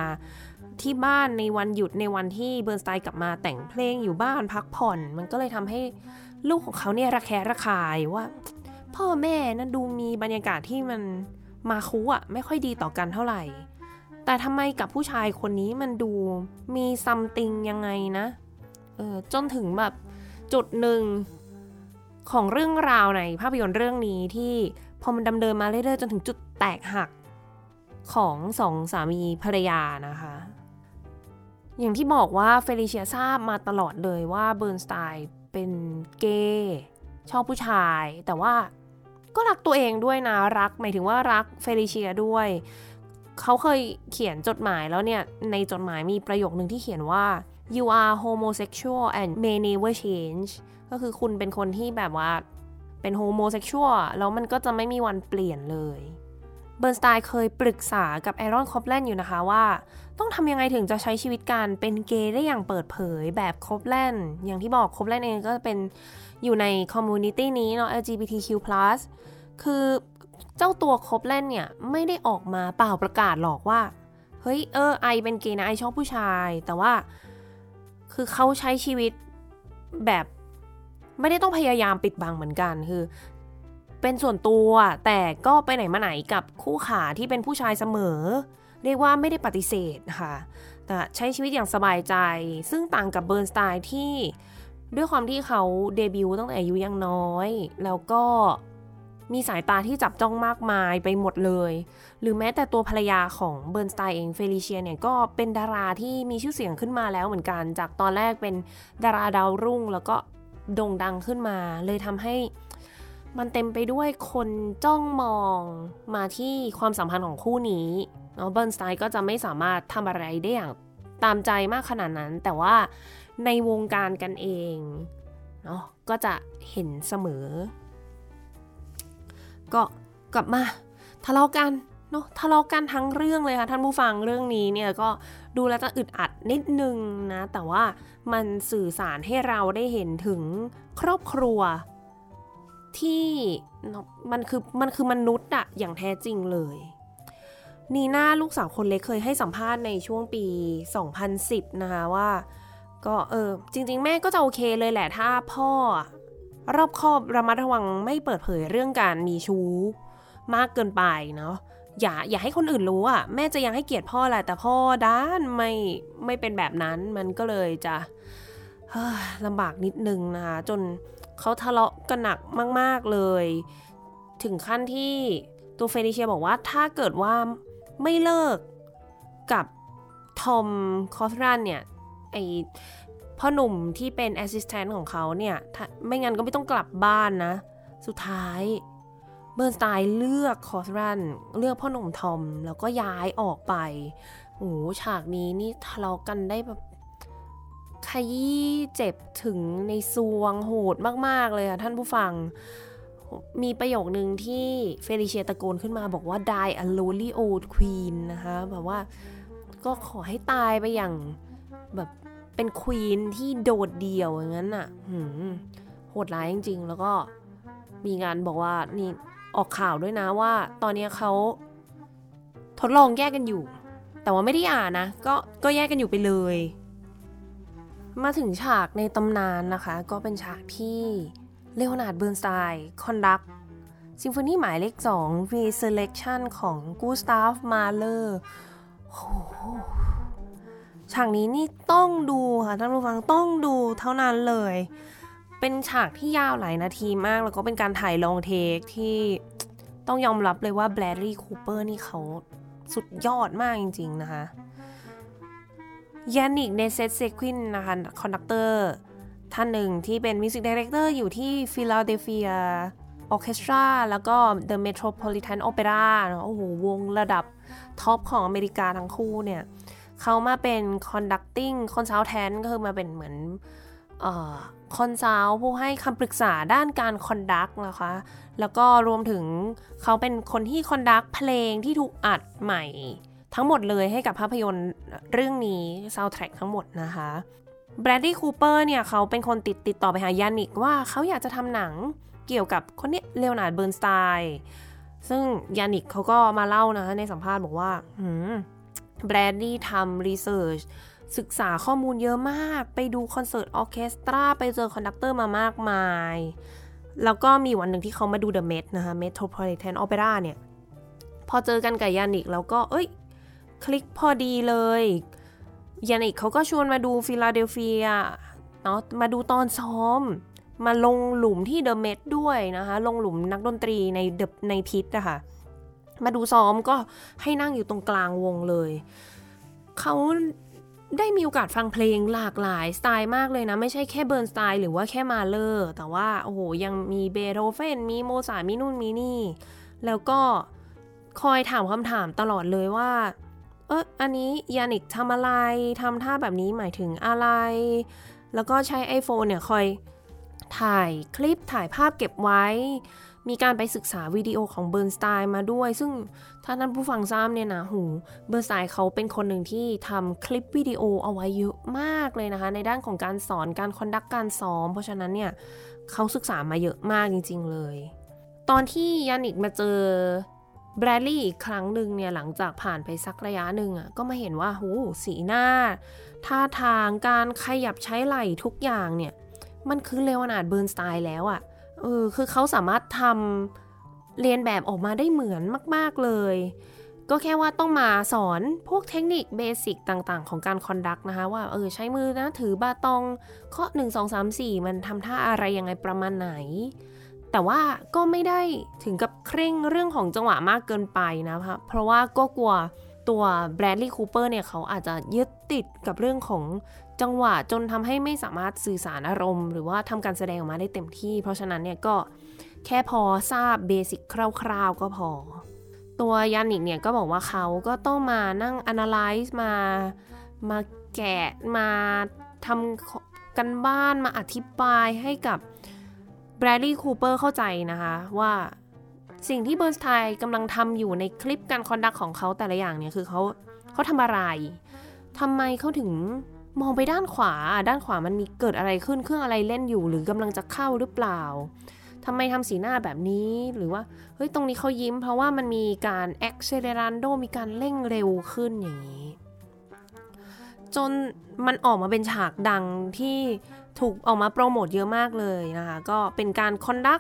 ที่บ้านในวันหยุดในวันที่เบิร์นสไตน์กลับมาแต่งเพลงอยู่บ้านพักผ่อน มันก็เลยทำให้ลูกของเขาเนี่ยระแคะระคายว่า พ่อแม่นั้นดูมีบรรยากาศที่มันมาคุอะไม่ค่อยดีต่อกันเท่าไหร่ แต่ทำไมกับผู้ชายคนนี้มันดูมีซัมติงยังไงนะเออจนถึงแบบจุดหนึ่งของเรื่องราวในภาพยนตร์เรื่องนี้ที่พอมันดำเนินมาเรื่อยๆจนถึงจุดแตกหักของสองสามีภรรยานะคะ อย่างที่บอกว่าเฟลิเชียทราบมาตลอดเลยว่าเบิร์นสไตน์เป็นเกย์ชอบผู้ชาย แต่ว่าก็รักตัวเองด้วยนะรัก หมายถึงว่ารักเฟลิเชียด้วย เขาเคยเขียนจดหมายแล้วเนี่ย ในจดหมายมีประโยคหนึ่งที่เขียนว่า you are homosexual and may never change ก็คือคุณเป็นคนที่แบบว่าเป็น homosexual แล้วมันก็จะไม่มีวันเปลี่ยนเลยเบิร์นสไตน์เคยปรึกษากับแอรอนคอปแลนอยู่นะคะว่า ต้องทำยังไงถึงจะใช้ชีวิตการเป็นเกย์ได้อย่างเปิดเผยแบบคอปแลนอย่างที่บอกคอปแลนเองก็เป็นอยู่ใน community นี้เนาะ LGBTQ+ คือ เจ้าตัวคอปแลนเนี่ยไม่ได้ออกมาป่าวประกาศหรอกว่า เฮ้ยเออ I เป็นเกย์นะ I ชอบผู้ชาย แต่ว่าคือเขาใช้ชีวิตแบบไม่ได้ต้องพยายามปิดบังเหมือนกันคือ เป็นส่วนตัวแต่ก็ไปไหนมาไหนกับคู่ขาที่เป็นผู้ชายเสมอ เรียกว่าไม่ได้ปฏิเสธค่ะ แต่ใช้ชีวิตอย่างสบายใจ ซึ่งต่างกับเบิร์นสไตน์ที่ด้วยความที่เขาเดบิวต์ตั้งแต่อายุยังน้อย แล้วก็ มีสายตาที่จับจ้องมากมายไปหมดเลย หรือแม้แต่ตัวภรรยาของเบิร์นสไตน์เองเฟลิเชียเนี่ยก็เป็นดาราที่มีชื่อเสียงขึ้นมาแล้วเหมือนกัน จากตอนแรกเป็นดาราดาวรุ่ง แล้วก็โด่งดังขึ้นมา เลยทำให้มันเต็มไปด้วยคนจ้องมองมาที่ความสัมพันธ์ของคู่นี้เนาะเบิร์นสไตน์ก็จะไม่สามารถทำอะไรได้อย่างตามใจมากขนาดนั้น แต่ว่าในวงการกันเองเนาะก็จะเห็นเสมอ ก็กลับมาทะเลาะกันเนาะทะเลาะกันทั้งเรื่องเลยค่ะท่านผู้ฟังเรื่องนี้เนี่ยก็ดูแล้วจะอึดอัดนิดนึงนะ แต่ว่ามันสื่อสารให้เราได้เห็นถึงครอบครัวที่มันคือมันคือมนุษย์อะอย่างแท้จริงเลยนีน่าลูกสาวคนเล็กเคยให้สัมภาษณ์ในช่วงปี 2010 นะคะว่า ก็เออจริง ๆ แม่ก็จะโอเคเลยแหละถ้าพ่อ รอบคอบระมัดระวังไม่เปิดเผยเรื่องการมีชู้ มากเกินไปเนาะอย่าอย่าให้คนอื่นรู้อะแม่จะยังให้เกียรติพ่อแหละแต่พ่อดันไม่ไม่เป็นแบบนั้นมันก็เลยจะลำบากนิดนึงนะคะจนเขาทะเลาะกันหนักมาก ๆเลย ถึงขั้นที่ตัวเฟลิเชียบอกว่าถ้าเกิดว่าไม่เลิกกับทอมคอสรันเนี่ยไอ้ พ่อหนุ่มที่เป็น assistant ของเขาเนี่ยไม่งั้นก็ไม่ต้องกลับบ้านนะ สุดท้ายเบิร์นสไตน์เลือกคอสรันเลือกพ่อหนุ่มทอม แล้วก็ย้ายออกไปโอ้ฉากนี้นี่ทะเลาะกันได้แบบขยี้เจ็บถึงในซวงโหดมาก ๆ เลยค่ะท่านผู้ฟัง มีประโยคนึงที่เฟลิเชียตะโกนขึ้นมาบอกว่า die a lonely old queen นะคะ แบบว่าก็ขอให้ตายไปอย่างแบบ เป็นควีนที่โดดเดี่ยวอย่างนั้นอะโหดร้ายจริง ๆ แล้วก็มีงานบอกว่านี่ออกข่าวด้วยนะว่า ตอนนี้เขาทดลองแยกกันอยู่ แต่ว่าไม่ได้หย่านะ ก็ก็แยกกันอยู่ไปเลย มาถึงฉากในตำนานนะคะ ก็เป็นฉากที่เลโอนาร์ดเบิร์นสไตน์ conduct ซิมโฟนีหมายเลข2 Resurrection ของกูสตาฟมาเลอร์โห ฉากนี้นี่ต้องดูค่ะท่านผู้ฟังต้องดูเท่านั้นเลย เป็นฉากที่ยาวหลายนาทีมาก แล้วก็เป็นการถ่าย long take ที่ต้องยอมรับเลยว่าแบรดลีย์คูเปอร์นี่เขาสุดยอดมากจริง ๆ นะคะยานิกเนเซตเซควินนะคะ conductor ท่านหนึ่งที่เป็น music director อยู่ที่ฟิลาเดลเฟียออเคสตราแล้วก็ The Metropolitan Opera โอ้โหวงระดับท็อปของอเมริกาทั้งคู่เนี่ย เขามาเป็น conducting consultant ก็คือมาเป็นเหมือน consult ผู้ให้คำปรึกษาด้านการ conduct นะคะ แล้วก็รวมถึงเขาเป็นคนที่ conduct เพลงที่ถูกอัดใหม่ทั้งหมดเลยให้กับภาพยนตร์เรื่องนี้ซาวด์แทร็กทั้งหมดนะคะแบรดลีย์คูเปอร์เนี่ยเขาเป็นคนติดติดต่อไปหายานิกว่าเขาอยากจะทำหนังเกี่ยวกับคนนี้เลโอนาร์ดเบิร์นสไตน์ซึ่งยานิกเขาก็มาเล่านะในสัมภาษณ์บอกว่า แบรดลีย์ทำ research ศึกษาข้อมูลเยอะมาก ไปดูคอนเสิร์ตออเคสตรา ไปเจอ conductor มามากมาย แล้วก็มีวันหนึ่งที่เขามาดู The Met นะคะ Metropolitan Opera เนี่ย พอเจอกันกับยานิกแล้วก็เอ้ย คลิกพอดีเลยยานิกเขาก็ชวนมาดูฟิลาเดลเฟียเนาะมาดูตอนซ้อม มาลงหลุมที่ The Met ด้วยนะคะ ลงหลุมนักดนตรีในเดใน pit นะคะ มาดูซ้อมก็ให้นั่งอยู่ตรงกลางวงเลย เขาได้มีโอกาสฟังเพลงหลากหลายสไตล์มากเลยนะ ไม่ใช่แค่เบิร์นสไตน์หรือว่าแค่มาเลอร์ แต่ว่า โอ้โห ยังมีเบโธเฟนมีโมซาร์ทมีนู่นมีนี่ แล้วก็คอยถามคำถามตลอดเลยว่า เอออันนี้ยานิกทำอะไรทำท่าแบบนี้หมายถึงอะไร แล้วก็ใช้ iPhone เนี่ยคอยถ่ายคลิปถ่ายภาพเก็บไว้ มีการไปศึกษาวิดีโอของเบิร์นสไตน์มาด้วย ซึ่งถ้าท่านผู้ฟังทราบเนี่ยนะหูเบิร์นสไตน์เขาเป็นคนหนึ่งที่ทำคลิปวิดีโอเอาไว้เยอะมากเลยนะคะ ในด้านของการสอนการ conduct การซ้อม เพราะฉะนั้นเนี่ยเขาศึกษามาเยอะมากจริง ๆ เลย ตอนที่ยานิกมาเจอแบรดลี่อีกครั้งหนึ่งเนี่ยหลังจากผ่านไปสักระยะหนึ่งอะก็มาเห็นว่าหูสีหน้า ท่าทางการขยับใช้ไหล่ทุกอย่างเนี่ยมันคือเลวนาดเบิร์นสไตล์แล้วอะ เออคือเขาสามารถทำเรียนแบบออกมาได้เหมือนมาก ๆเลย ก็แค่ว่าต้องมาสอนพวกเทคนิคเบสิกต่างๆ ของการคอนดักนะคะ ว่าเออใช้มือนะถือบาตองข้อ1 2 3 4 มันทำท่าอะไรยังไงประมาณไหน แต่ว่าก็ไม่ได้ถึงกับเคร่งเรื่องของจังหวะมากเกินไปนะคะเพราะว่าก็กลัว ตัวแบรดลีย์คูเปอร์เนี่ยเขาอาจจะยึดติดกับเรื่องของจังหวะจนทำให้ไม่สามารถสื่อสารอารมณ์ หรือว่าทำการแสดงออกมาได้เต็มที่ เพราะฉะนั้นเนี่ยก็แค่พอทราบเบสิกคร่าวๆก็พอ ตัวยานิกเนี่ยก็บอกว่าเขาก็ต้องมานั่ง analyze มามาแกะมาทำกันบ้านมาอธิบายให้กับแบรดลีย์คูเปอร์เข้าใจนะคะว่า สิ่งที่เบิร์นสไตน์กำลังทำอยู่ในคลิปการ conduct ของเขาแต่ละอย่างเนี่ยคือเขาเขาทำอะไรทำไมเขาถึงมองไปด้านขวา ด้านขวามันมีเกิดอะไรขึ้น เครื่องอะไรเล่นอยู่ หรือกำลังจะเข้าหรือเปล่าทำไมทำสีหน้าแบบนี้ หรือว่า เฮ้ย ตรงนี้เขายิ้ม เพราะว่ามันมีการ accelerando มีการเร่งเร็วขึ้นอย่างนี้ จนมันออกมาเป็นฉากดังที่ถูกออกมาโปรโมทเยอะมากเลยนะคะ ก็เป็นการ conduct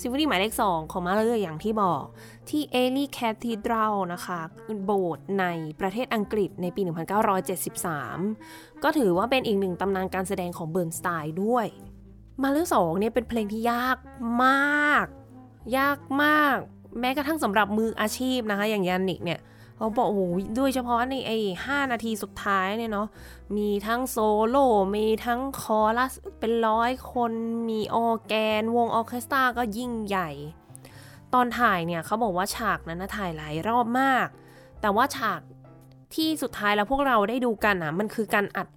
ซิมโฟนีหมายเลข 2 ของมาเลอร์อย่างที่บอก ที่ Ely Cathedral นะคะโบสถ์ในประเทศอังกฤษในปี 1973 ก็ถือว่าเป็นอีกหนึ่งตำนานการแสดงของเบิร์นสไตน์ด้วย มาเลอร์สองเนี่ยเป็นเพลงที่ยากมาก ยากมาก แม้กระทั่งสำหรับมืออาชีพนะคะ อย่างยานิกเนี่ย เขาบอกโอ้ยโดยเฉพาะในไอ้ห้านาทีสุดท้ายเนี่ยเนาะมีทั้งโซโล่มีทั้งคอรัสเป็นร้อยคนมีออร์แกน วงออเคสตราก็ยิ่งใหญ่ ตอนถ่ายเนี่ยเขาบอกว่าฉากนั้นนะถ่ายหลายรอบมาก แต่ว่าฉากที่สุดท้ายแล้วพวกเราได้ดูกันอะมันคือการอัด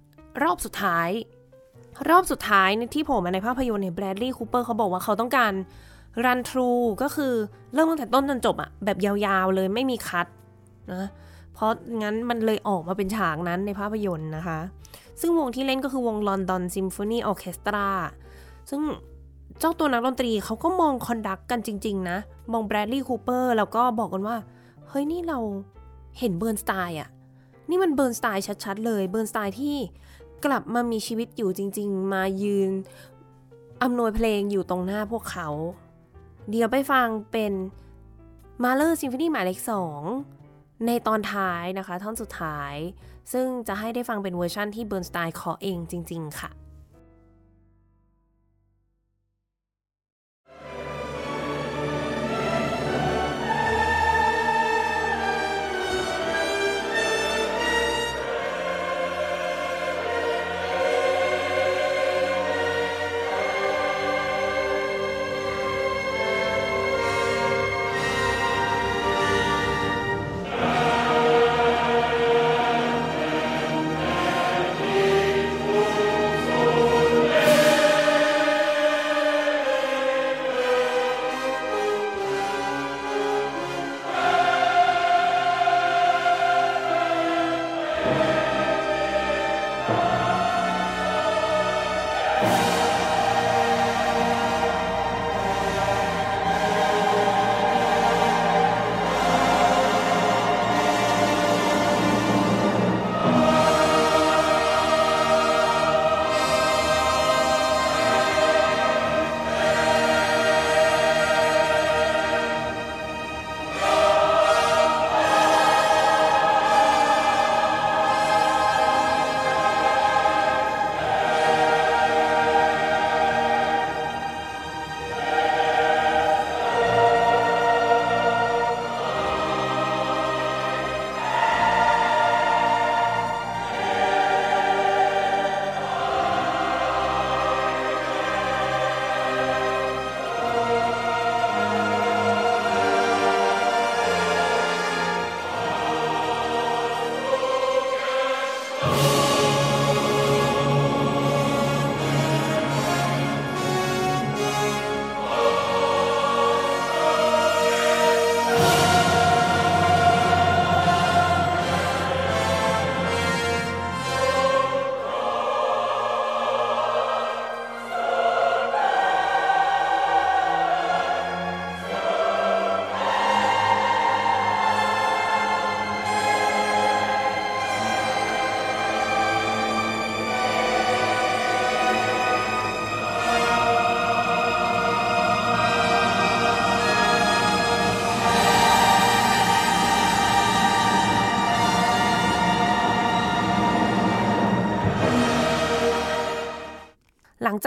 รอบสุดท้าย รอบสุดท้ายที่โผล่มาในภาพยนตร์เนี่ยแบรดลีย์คูเปอร์เขาบอกว่าเขาต้องการrun through ก็คือเริ่มตั้งแต่ต้นจนจบอะแบบยาวๆเลยไม่มี cut นะเพราะงั้นมันเลยออกมาเป็นฉากนั้นในภาพยนตร์นะคะ ซึ่งวงที่เล่นก็คือวง London Symphony Orchestra ซึ่งเจ้าตัวนักดนตรีเขาก็มอง conduct กันจริง ๆ นะ มองแบรดลีย์คูเปอร์แล้วก็บอกกันว่า เฮ้ยนี่เราเห็นเบิร์นสไตน์อะนี่มันเบิร์นสไตน์ชัดๆ เลยเบิร์นสไตน์ที่กลับมามีชีวิตอยู่จริง ๆ มายืนอำนวยเพลงอยู่ตรงหน้าพวกเขา เดี๋ยวไปฟังเป็นมาเลอร์ซิมโฟนีหมายเลขสอง ในตอนท้ายนะคะ ท่อนสุดท้าย ซึ่งจะให้ได้ฟังเป็นเวอร์ชั่นที่เบิร์นสไตล์ขอเองจริง ๆ ค่ะ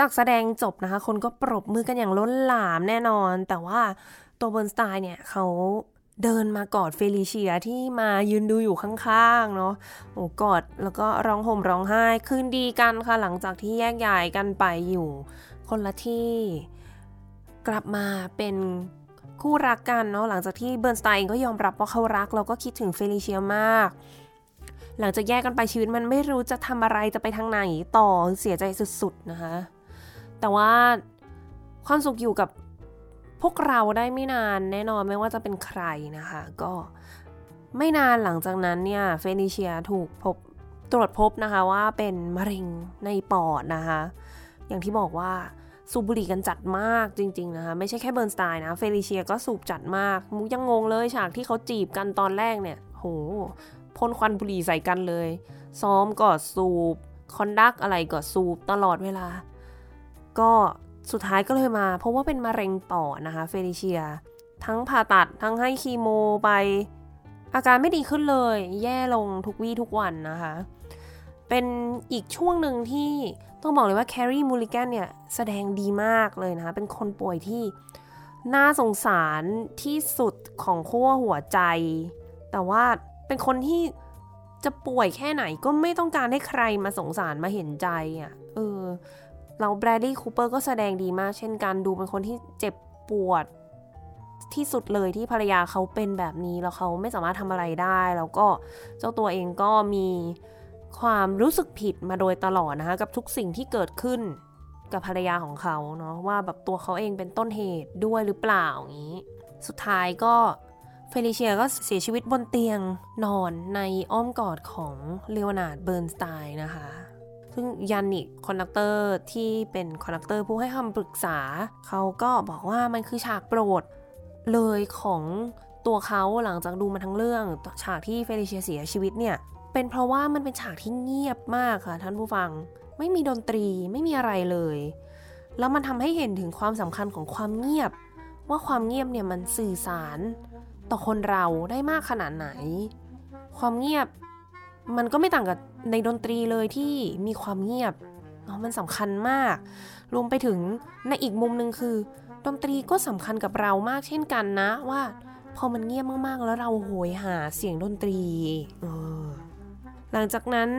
จากแสดงจบนะคะ คนก็ปรบมือกันอย่างล้นหลามแน่นอน แต่ว่าตัวเบิร์นสไตน์เนี่ยเขาเดินมากอดเฟลิเชียที่มายืนดูอยู่ข้างๆ เนาะโอ้กอดแล้วก็ร้องห่มร้องไห้คืนดีกันค่ะ หลังจากที่แยกย้ายกันไปอยู่ คนละที่กลับมาเป็นคู่รักกันเนาะหลังจากที่เบิร์นสไตน์ก็ยอมรับว่าเขารักแล้วก็คิดถึงเฟลิเชียมาก หลังจากแยกกันไปชีวิตมันไม่รู้จะทำอะไรจะไปทางไหนต่อเสียใจสุดๆนะคะ แต่ว่าความสุขอยู่กับพวกเราได้ไม่นานแน่นอนไม่ว่าจะเป็นใครนะคะ ก็ไม่นานหลังจากนั้นเนี่ยเฟลิเชียถูกพบตรวจพบนะคะว่าเป็นมะเร็งในปอดนะคะ อย่างที่บอกว่าสูบบุหรี่กันจัดมากจริงๆนะคะไม่ใช่แค่เบิร์นสไตน์นะเฟลิเชียก็สูบจัดมากมุกยังงงเลยฉากที่เขาจีบกันตอนแรกเนี่ยโหพ่นควันบุหรี่ใส่กันเลย ซ้อมก็สูบ conduct อะไรก็สูบตลอดเวลา ก็สุดท้ายก็เลยมาเพราะว่าเป็นมะเร็งปอดนะคะเฟลิเชีย ทั้งผ่าตัดทั้งให้คีโมไป อาการไม่ดีขึ้นเลย แย่ลงทุกวี่ทุกวันนะคะ เป็นอีกช่วงหนึ่งที่ต้องบอกเลยว่าแครีมัลลิแกนเนี่ย แสดงดีมากเลยนะคะ เป็นคนป่วยที่น่าสงสารที่สุดของขั้วหัวใจ แต่ว่าเป็นคนที่จะป่วยแค่ไหนก็ไม่ต้องการให้ใครมาสงสารมาเห็นใจอะ่ะเออ เราแบรดลี่คูเปอร์ก็แสดงดีมาก เช่นกันดูเป็นคนที่เจ็บปวดที่สุดเลยที่ภรรยาเขาเป็นแบบนี้แล้วเขาไม่สามารถทำอะไรได้ แล้วก็เจ้าตัวเองก็มีความรู้สึกผิดมาโดยตลอดนะคะกับทุกสิ่งที่เกิดขึ้นกับภรรยาของเขาเนาะว่าแบบตัวเขาเองเป็นต้นเหตุด้วยหรือเปล่าอย่างนี้ สุดท้ายก็เฟลิเชียก็เสียชีวิตบนเตียงนอนในอ้อมกอดของเลโอนาร์ดเบิร์นสไตน์นะคะ ซึ่งยานิก conductor ที่เป็น conductor ผู้ให้คำปรึกษา เขาก็บอกว่ามันคือฉากโปรดเลยของตัวเขาหลังจากดูมาทั้งเรื่องฉากที่เฟลิเชียเสียชีวิตเนี่ย เป็นเพราะว่ามันเป็นฉากที่เงียบมากค่ะท่านผู้ฟัง ไม่มีดนตรีไม่มีอะไรเลย แล้วมันทำให้เห็นถึงความสำคัญของความเงียบ ว่าความเงียบเนี่ยมันสื่อสาร ต่อคนเราได้มากขนาดไหน ความเงียบ มันก็ไม่ต่างกับในดนตรีเลยที่มีความเงียบเนาะมันสำคัญมาก รวมไปถึงในอีกมุมหนึ่งคือ ดนตรีก็สำคัญกับเรามากเช่นกันนะว่าพอมันเงียบมากๆ แล้วเราโหยหาเสียงดนตรี เออ หลังจากนั้น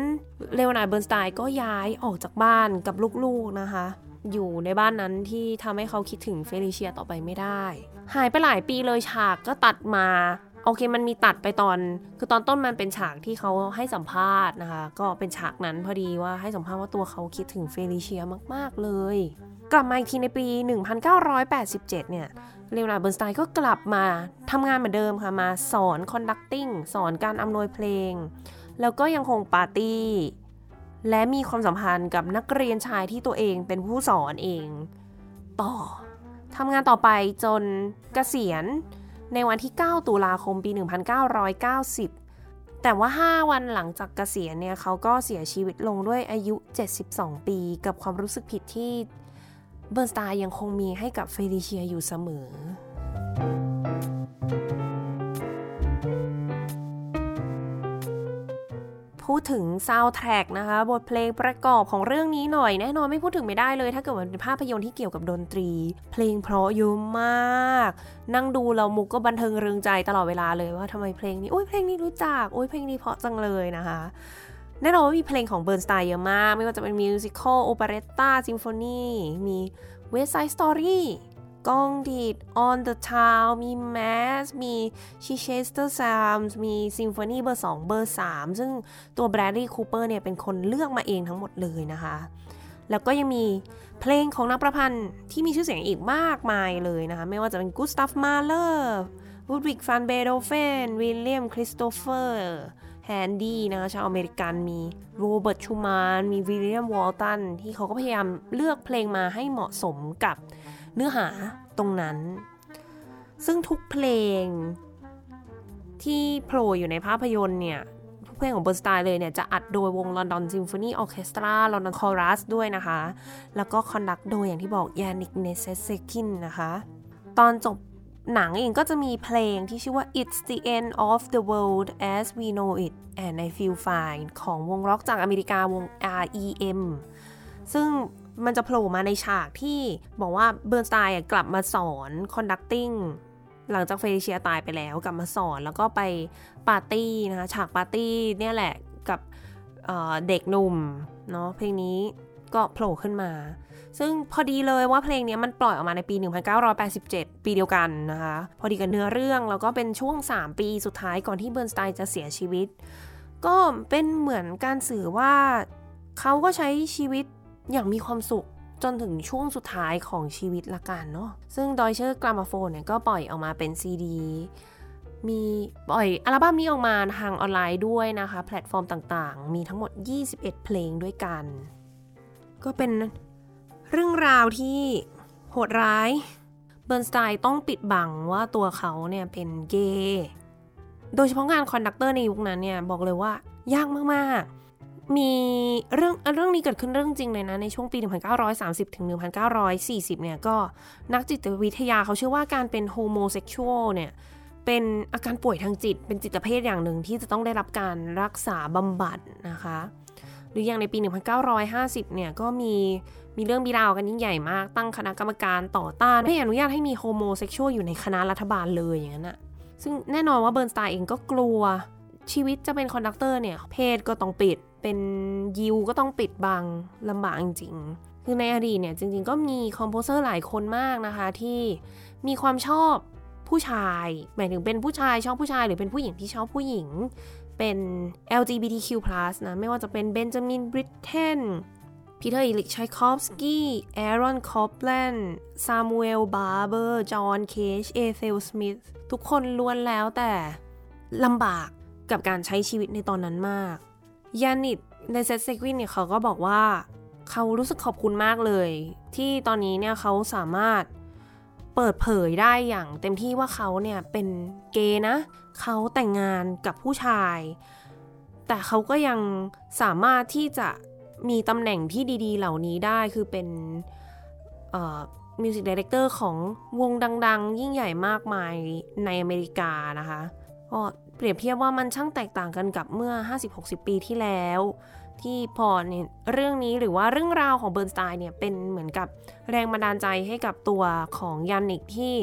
เลโอนาร์ดเบิร์นสไตน์ก็ย้ายออกจากบ้านกับลูกๆนะคะ อยู่ในบ้านนั้นที่ทำให้เขาคิดถึงเฟลิเชียต่อไปไม่ได้ หายไปหลายปีเลยฉากก็ตัดมา โอเคมันมีตัดไปตอน คือตอนต้นมันเป็นฉากที่เขาให้สัมภาษณ์นะคะ ก็เป็นฉากนั้นพอดีว่าให้สัมภาษณ์ว่าตัวเขาคิดถึงเฟลิเชียมาก ๆ เลย กลับมาอีกทีในปี 1987 เนี่ยเลโอนาร์ดเบิร์นสไตน์ก็กลับมาทำงานเหมือนเดิมค่ะ มาสอนคอนดักติ้งสอนการอำนวยเพลง แล้วก็ยังคงปาร์ตี้ และมีความสัมพันธ์กับนักเรียนชายที่ตัวเองเป็นผู้สอนเอง ต่อทำงานต่อไปจนเกษียณ ในวันที่ 9 ตุลาคมปี 1990 แต่ว่า 5 วันหลังจากเกษียณเนี่ยเขาก็เสียชีวิตลงด้วยอายุ 72 ปี กับความรู้สึกผิดที่เบิร์นสไตน์ยังคงมีให้กับเฟลิเชียอยู่เสมอ พูดถึงซาวด์แทร็กนะคะ บทเพลงประกอบของเรื่องนี้หน่อย แน่นอนไม่พูดถึงไม่ได้เลย ถ้าเกิดมันเป็นภาพยนตร์ที่เกี่ยวกับดนตรี เพลงเพราะเยอะมาก นั่งดูแล้วมุกก็บันเทิงเริงใจตลอดเวลาเลยว่าทำไมเพลงนี้โอ้ยเพลงนี้รู้จักโอ้ยเพลงนี้เพราะจังเลยนะคะแน่นอนว่ามีเพลงของเบิร์นสไตน์เยอะมาก ไม่ว่าจะเป็น musical operetta symphonyมี West Side Story Candide On the Town มี Mass มี Chichester Psalms มีซิมโฟนีเบอร์ 2 เบอร์ 3 ซึ่งตัวแบรดลีย์คูเปอร์เนี่ยเป็นคนเลือกมาเองทั้งหมดเลยนะคะ แล้วก็ยังมีเพลงของนักประพันธ์ที่มีชื่อเสียงอีกมากมายเลยนะคะ ไม่ว่าจะเป็นกุสตัฟมาเลอร์ลุดวิกฟานเบโธเฟนวิลเลียมคริสโตเฟอร์แฮนดี้นะคะชาวอเมริกันมีโรเบิร์ตชูมานมีวิลเลียมวอลตันที่เขาก็พยายามเลือกเพลงมาให้เหมาะสมกับ เนื้อหาตรงนั้น ซึ่งทุกเพลงที่โผล่อยู่ในภาพยนตร์เนี่ย ทุกเพลงของเบิร์นสไตน์เลยเนี่ย จะอัดโดยวง London Symphony Orchestra London Chorus ด้วยนะคะ แล้วก็ conduct โดยอย่างที่บอกยานิกเนเซต์เซกวินนะคะ ตอนจบหนังเองก็จะมีเพลงที่ชื่อว่า It's the End of the World as We Know It and I Feel Fine ของวงร็อกจากอเมริกาวง REM ซึ่ง มันจะโผล่มาในฉากที่บอกว่าเบิร์นสไตน์กลับมาสอน conducting หลังจากเฟลิเชียตายไปแล้วกลับมาสอนแล้วก็ไปปาร์ตี้นะคะฉากปาร์ตี้เนี่ยแหละกับเด็กหนุ่มเนาะเพลงนี้ก็โผล่ขึ้นมา ซึ่งพอดีเลยว่าเพลงนี้มันปล่อยออกมาในปี 1987 ปีเดียวกันนะคะ พอดีกับเนื้อเรื่อง แล้วก็เป็นช่วง 3 ปีสุดท้ายก่อนที่เบิร์นสไตน์จะเสียชีวิต ก็เป็นเหมือนการสื่อว่าเขาก็ใช้ชีวิต อย่างมีความสุขจนถึงช่วงสุดท้ายของชีวิตละกันเนาะซึ่ง Deutsche Grammophon เนี่ยก็ปล่อยออกมาเป็นซีดีมีปล่อยอัลบั้มนี้ออกมาทางออนไลน์ด้วยนะคะ แพลตฟอร์มต่างๆ มีทั้งหมด 21 เพลงด้วยกัน ก็เป็นเรื่องราวที่โหดร้ายเบิร์นสไตน์ต้องปิดบังว่าตัวเขาเนี่ยเป็นเกย์โดยเฉพาะงาน conductor ในยุคนั้นเนี่ย บอกเลยว่ายากมาก ๆ มีเรื่องเรื่องนี้เกิดขึ้นเรื่องจริงเลยนะ ในช่วงปี 1930 ถึง 1940 เนี่ยก็นักจิตวิทยาเขาเชื่อว่าการเป็น homosexual เนี่ยเป็นอาการป่วยทางจิต เป็นจิตเภทอย่างหนึ่งที่จะต้องได้รับการรักษาบำบัดนะคะ หรืออย่างในปี 1950 เนี่ยก็มีมีเรื่องบีราวกันยิ่งใหญ่มาก ตั้งคณะกรรมการต่อต้านไม่อนุญาตให้มี homosexual อยู่ในคณะรัฐบาลเลยอย่างนั้นอะซึ่งแน่นอนว่าเบิร์นสไตน์เองก็กลัว ชีวิตจะเป็น conductor เนี่ย เพศก็ต้องปิด เป็นยิวก็ต้องปิดบังลำบากจริงๆ คือในอดีตเนี่ยจริงๆ ก็มี composer หลายคนมากนะคะ ที่มีความชอบผู้ชาย หมายถึงเป็นผู้ชายชอบผู้ชาย หรือเป็นผู้หญิงที่ชอบผู้หญิง เป็น LGBTQ+ นะ ไม่ว่าจะเป็นเบนจามินบริตเทนพีเตอร์อิลิชไชคอฟสกี้แอรอนคอปแลนด์ซามูเอล บาร์เบอร์ จอห์น เคช เอเธลสมิธ ทุกคนล้วนแล้วแต่ลำบาก กับการใช้ชีวิตในตอนนั้นมากยานิกเนเซต์เซกวินเนี่ยเขาก็บอกว่า เขารู้สึกขอบคุณมากเลย ที่ตอนนี้เนี่ยเขาสามารถเปิดเผยได้อย่างเต็มที่ว่าเขาเนี่ยเป็นเกย์นะ เขาแต่งงานกับผู้ชาย แต่เขาก็ยังสามารถที่จะมีตำแหน่งที่ดีๆ เหล่านี้ได้คือเป็น music director ของวงดัง ๆ ยิ่งใหญ่มากมายในอเมริกานะคะก็ เปรียบเทียบว่ามันช่างแตกต่างกันกับเมื่อ 50-60 ปีที่แล้ว ที่พอเนี่ยเรื่องนี้หรือว่าเรื่องราวของเบิร์นสไตน์เนี่ยเป็นเหมือนกับแรงบันดาลใจให้กับตัวของยานิกที่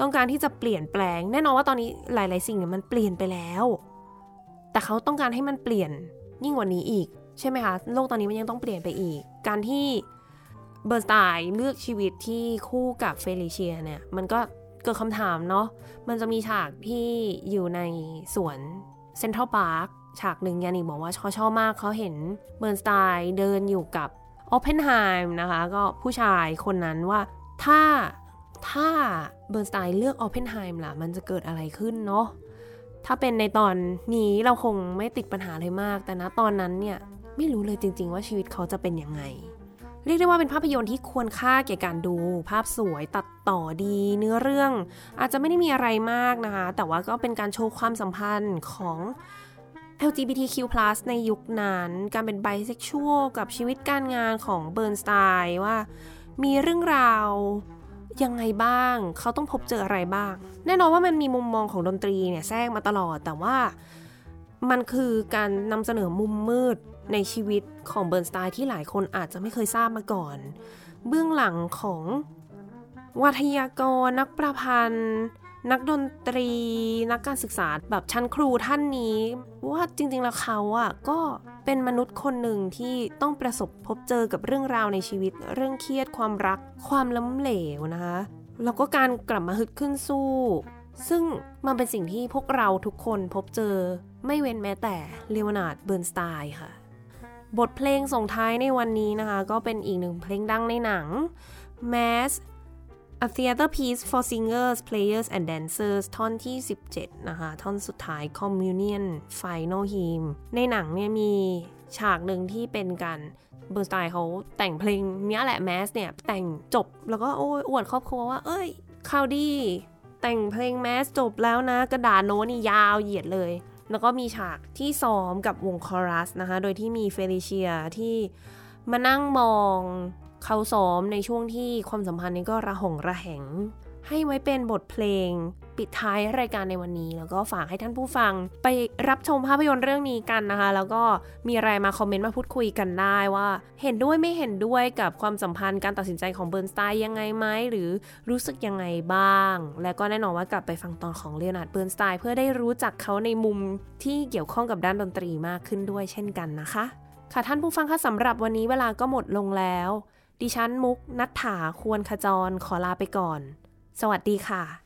ต้องการที่จะเปลี่ยนแปลง แน่นอนว่าตอนนี้หลาย ๆ สิ่งเนี่ยมันเปลี่ยนไปแล้ว แต่เขาต้องการให้มันเปลี่ยนยิ่งกว่านี้อีกใช่ไหมคะโลกตอนนี้มันยังต้องเปลี่ยนไปอีก การที่เบิร์นสไตน์เลือกชีวิตที่คู่กับเฟลิเชียเนี่ยมันก็ เกิดคำถามเนาะมันจะมีฉากที่อยู่ในสวนเซ็นทรัลพาร์คฉากหนึ่งยานิกบอกว่าเขาชอบมากเขาเห็นเบิร์นสไตน์เดินอยู่กับโอเพนไฮม์นะคะ ก็ผู้ชายคนนั้นว่าถ้าถ้าเบิร์นสไตน์เลือกโอเพนไฮม์ล่ะ มันจะเกิดอะไรขึ้นเนาะถ้าเป็นในตอนนี้เราคงไม่ติดปัญหาเลยมาก แต่ณตอนนั้นเนี่ย ไม่รู้เลยจริง ๆ ว่าชีวิตเขาจะเป็นยังไง เรียกได้ว่าเป็นภาพยนตร์ที่ควรค่าแก่การดู ภาพสวยตัดต่อดีเนื้อเรื่อง อาจจะไม่ได้มีอะไรมากนะคะ แต่ว่าก็เป็นการโชว์ความสัมพันธ์ของ LGBTQ+ ในยุคนั้น การเป็นไบเซ็กชวลกับชีวิตการงานของเบิร์นสไตน์ว่า มีเรื่องราวยังไงบ้าง เขาต้องพบเจออะไรบ้าง แน่นอนว่ามันมีมุมมองของดนตรีเนี่ยแทรกมาตลอด แต่ว่ามันคือการนำเสนอมุมมืด ในชีวิตของเบิร์นสไตน์ที่หลายคนอาจจะไม่เคยทราบมาก่อน เบื้องหลังของวัทยากร นักประพันธ์ นักดนตรี นักการศึกษาแบบชั้นครูท่านนี้ ว่าจริงๆแล้วเขาอะก็เป็นมนุษย์คนหนึ่งที่ต้องประสบพบเจอกับเรื่องราวในชีวิต เรื่องเครียดความรัก ความล้มเหลวนะคะแล้วก็การกลับมาฮึดขึ้นสู้ ซึ่งมันเป็นสิ่งที่พวกเราทุกคนพบเจอไม่เว้นแม้แต่เลโอนาร์ดเบิร์นสไตน์ค่ะ บทเพลงส่งท้ายในวันนี้นะคะ ก็เป็นอีกหนึ่งเพลงดังในหนัง Mass A Theater Piece for Singers, Players and Dancers ท่อนที่ 17 นะคะ ท่อนสุดท้าย Communion Final Hymn ในหนังเนี่ยมีฉากหนึ่งที่เป็นการเบิร์นสไตน์เขาแต่งเพลงเนี่ยแหละ Mass เนี่ย แต่งจบแล้วก็โอ้ยอวดครอบครัวว่า เอ้ยคาวดี้แต่งเพลง Mass จบแล้วนะ กระดาษโน้ตนี่ยาวเหยียดเลย แล้วก็มีฉากที่ซ้อมกับวงคอรัสนะคะ โดยที่มีเฟลิเชียที่มานั่งมองเขาซ้อมในช่วงที่ความสัมพันธ์นี้ก็ระหองระแหง ให้ไว้เป็นบทเพลง ปิดท้ายรายการในวันนี้ แล้วก็ฝากให้ท่านผู้ฟัง ไปรับชมภาพยนตร์เรื่องนี้กันนะคะ แล้วก็มีอะไรมาคอมเมนต์มาพูดคุยกันได้ว่า เห็นด้วยไม่เห็นด้วยกับความสัมพันธ์การตัดสินใจของเบิร์นสไตน์ยังไงไหมหรือรู้สึกยังไงบ้าง และก็แน่นอนว่ากลับไปฟังตอนของเลโอนาร์ดเบิร์นสไตน์เพื่อได้รู้จักเขาในมุมที่เกี่ยวข้องกับด้านดนตรีมากขึ้นด้วยเช่นกันนะคะ ค่ะท่านผู้ฟังคะสำหรับวันนี้เวลาก็หมดลงแล้ว ดิฉันมุกนัทถาควรขจรขอลาไปก่อน สวัสดีค่ะ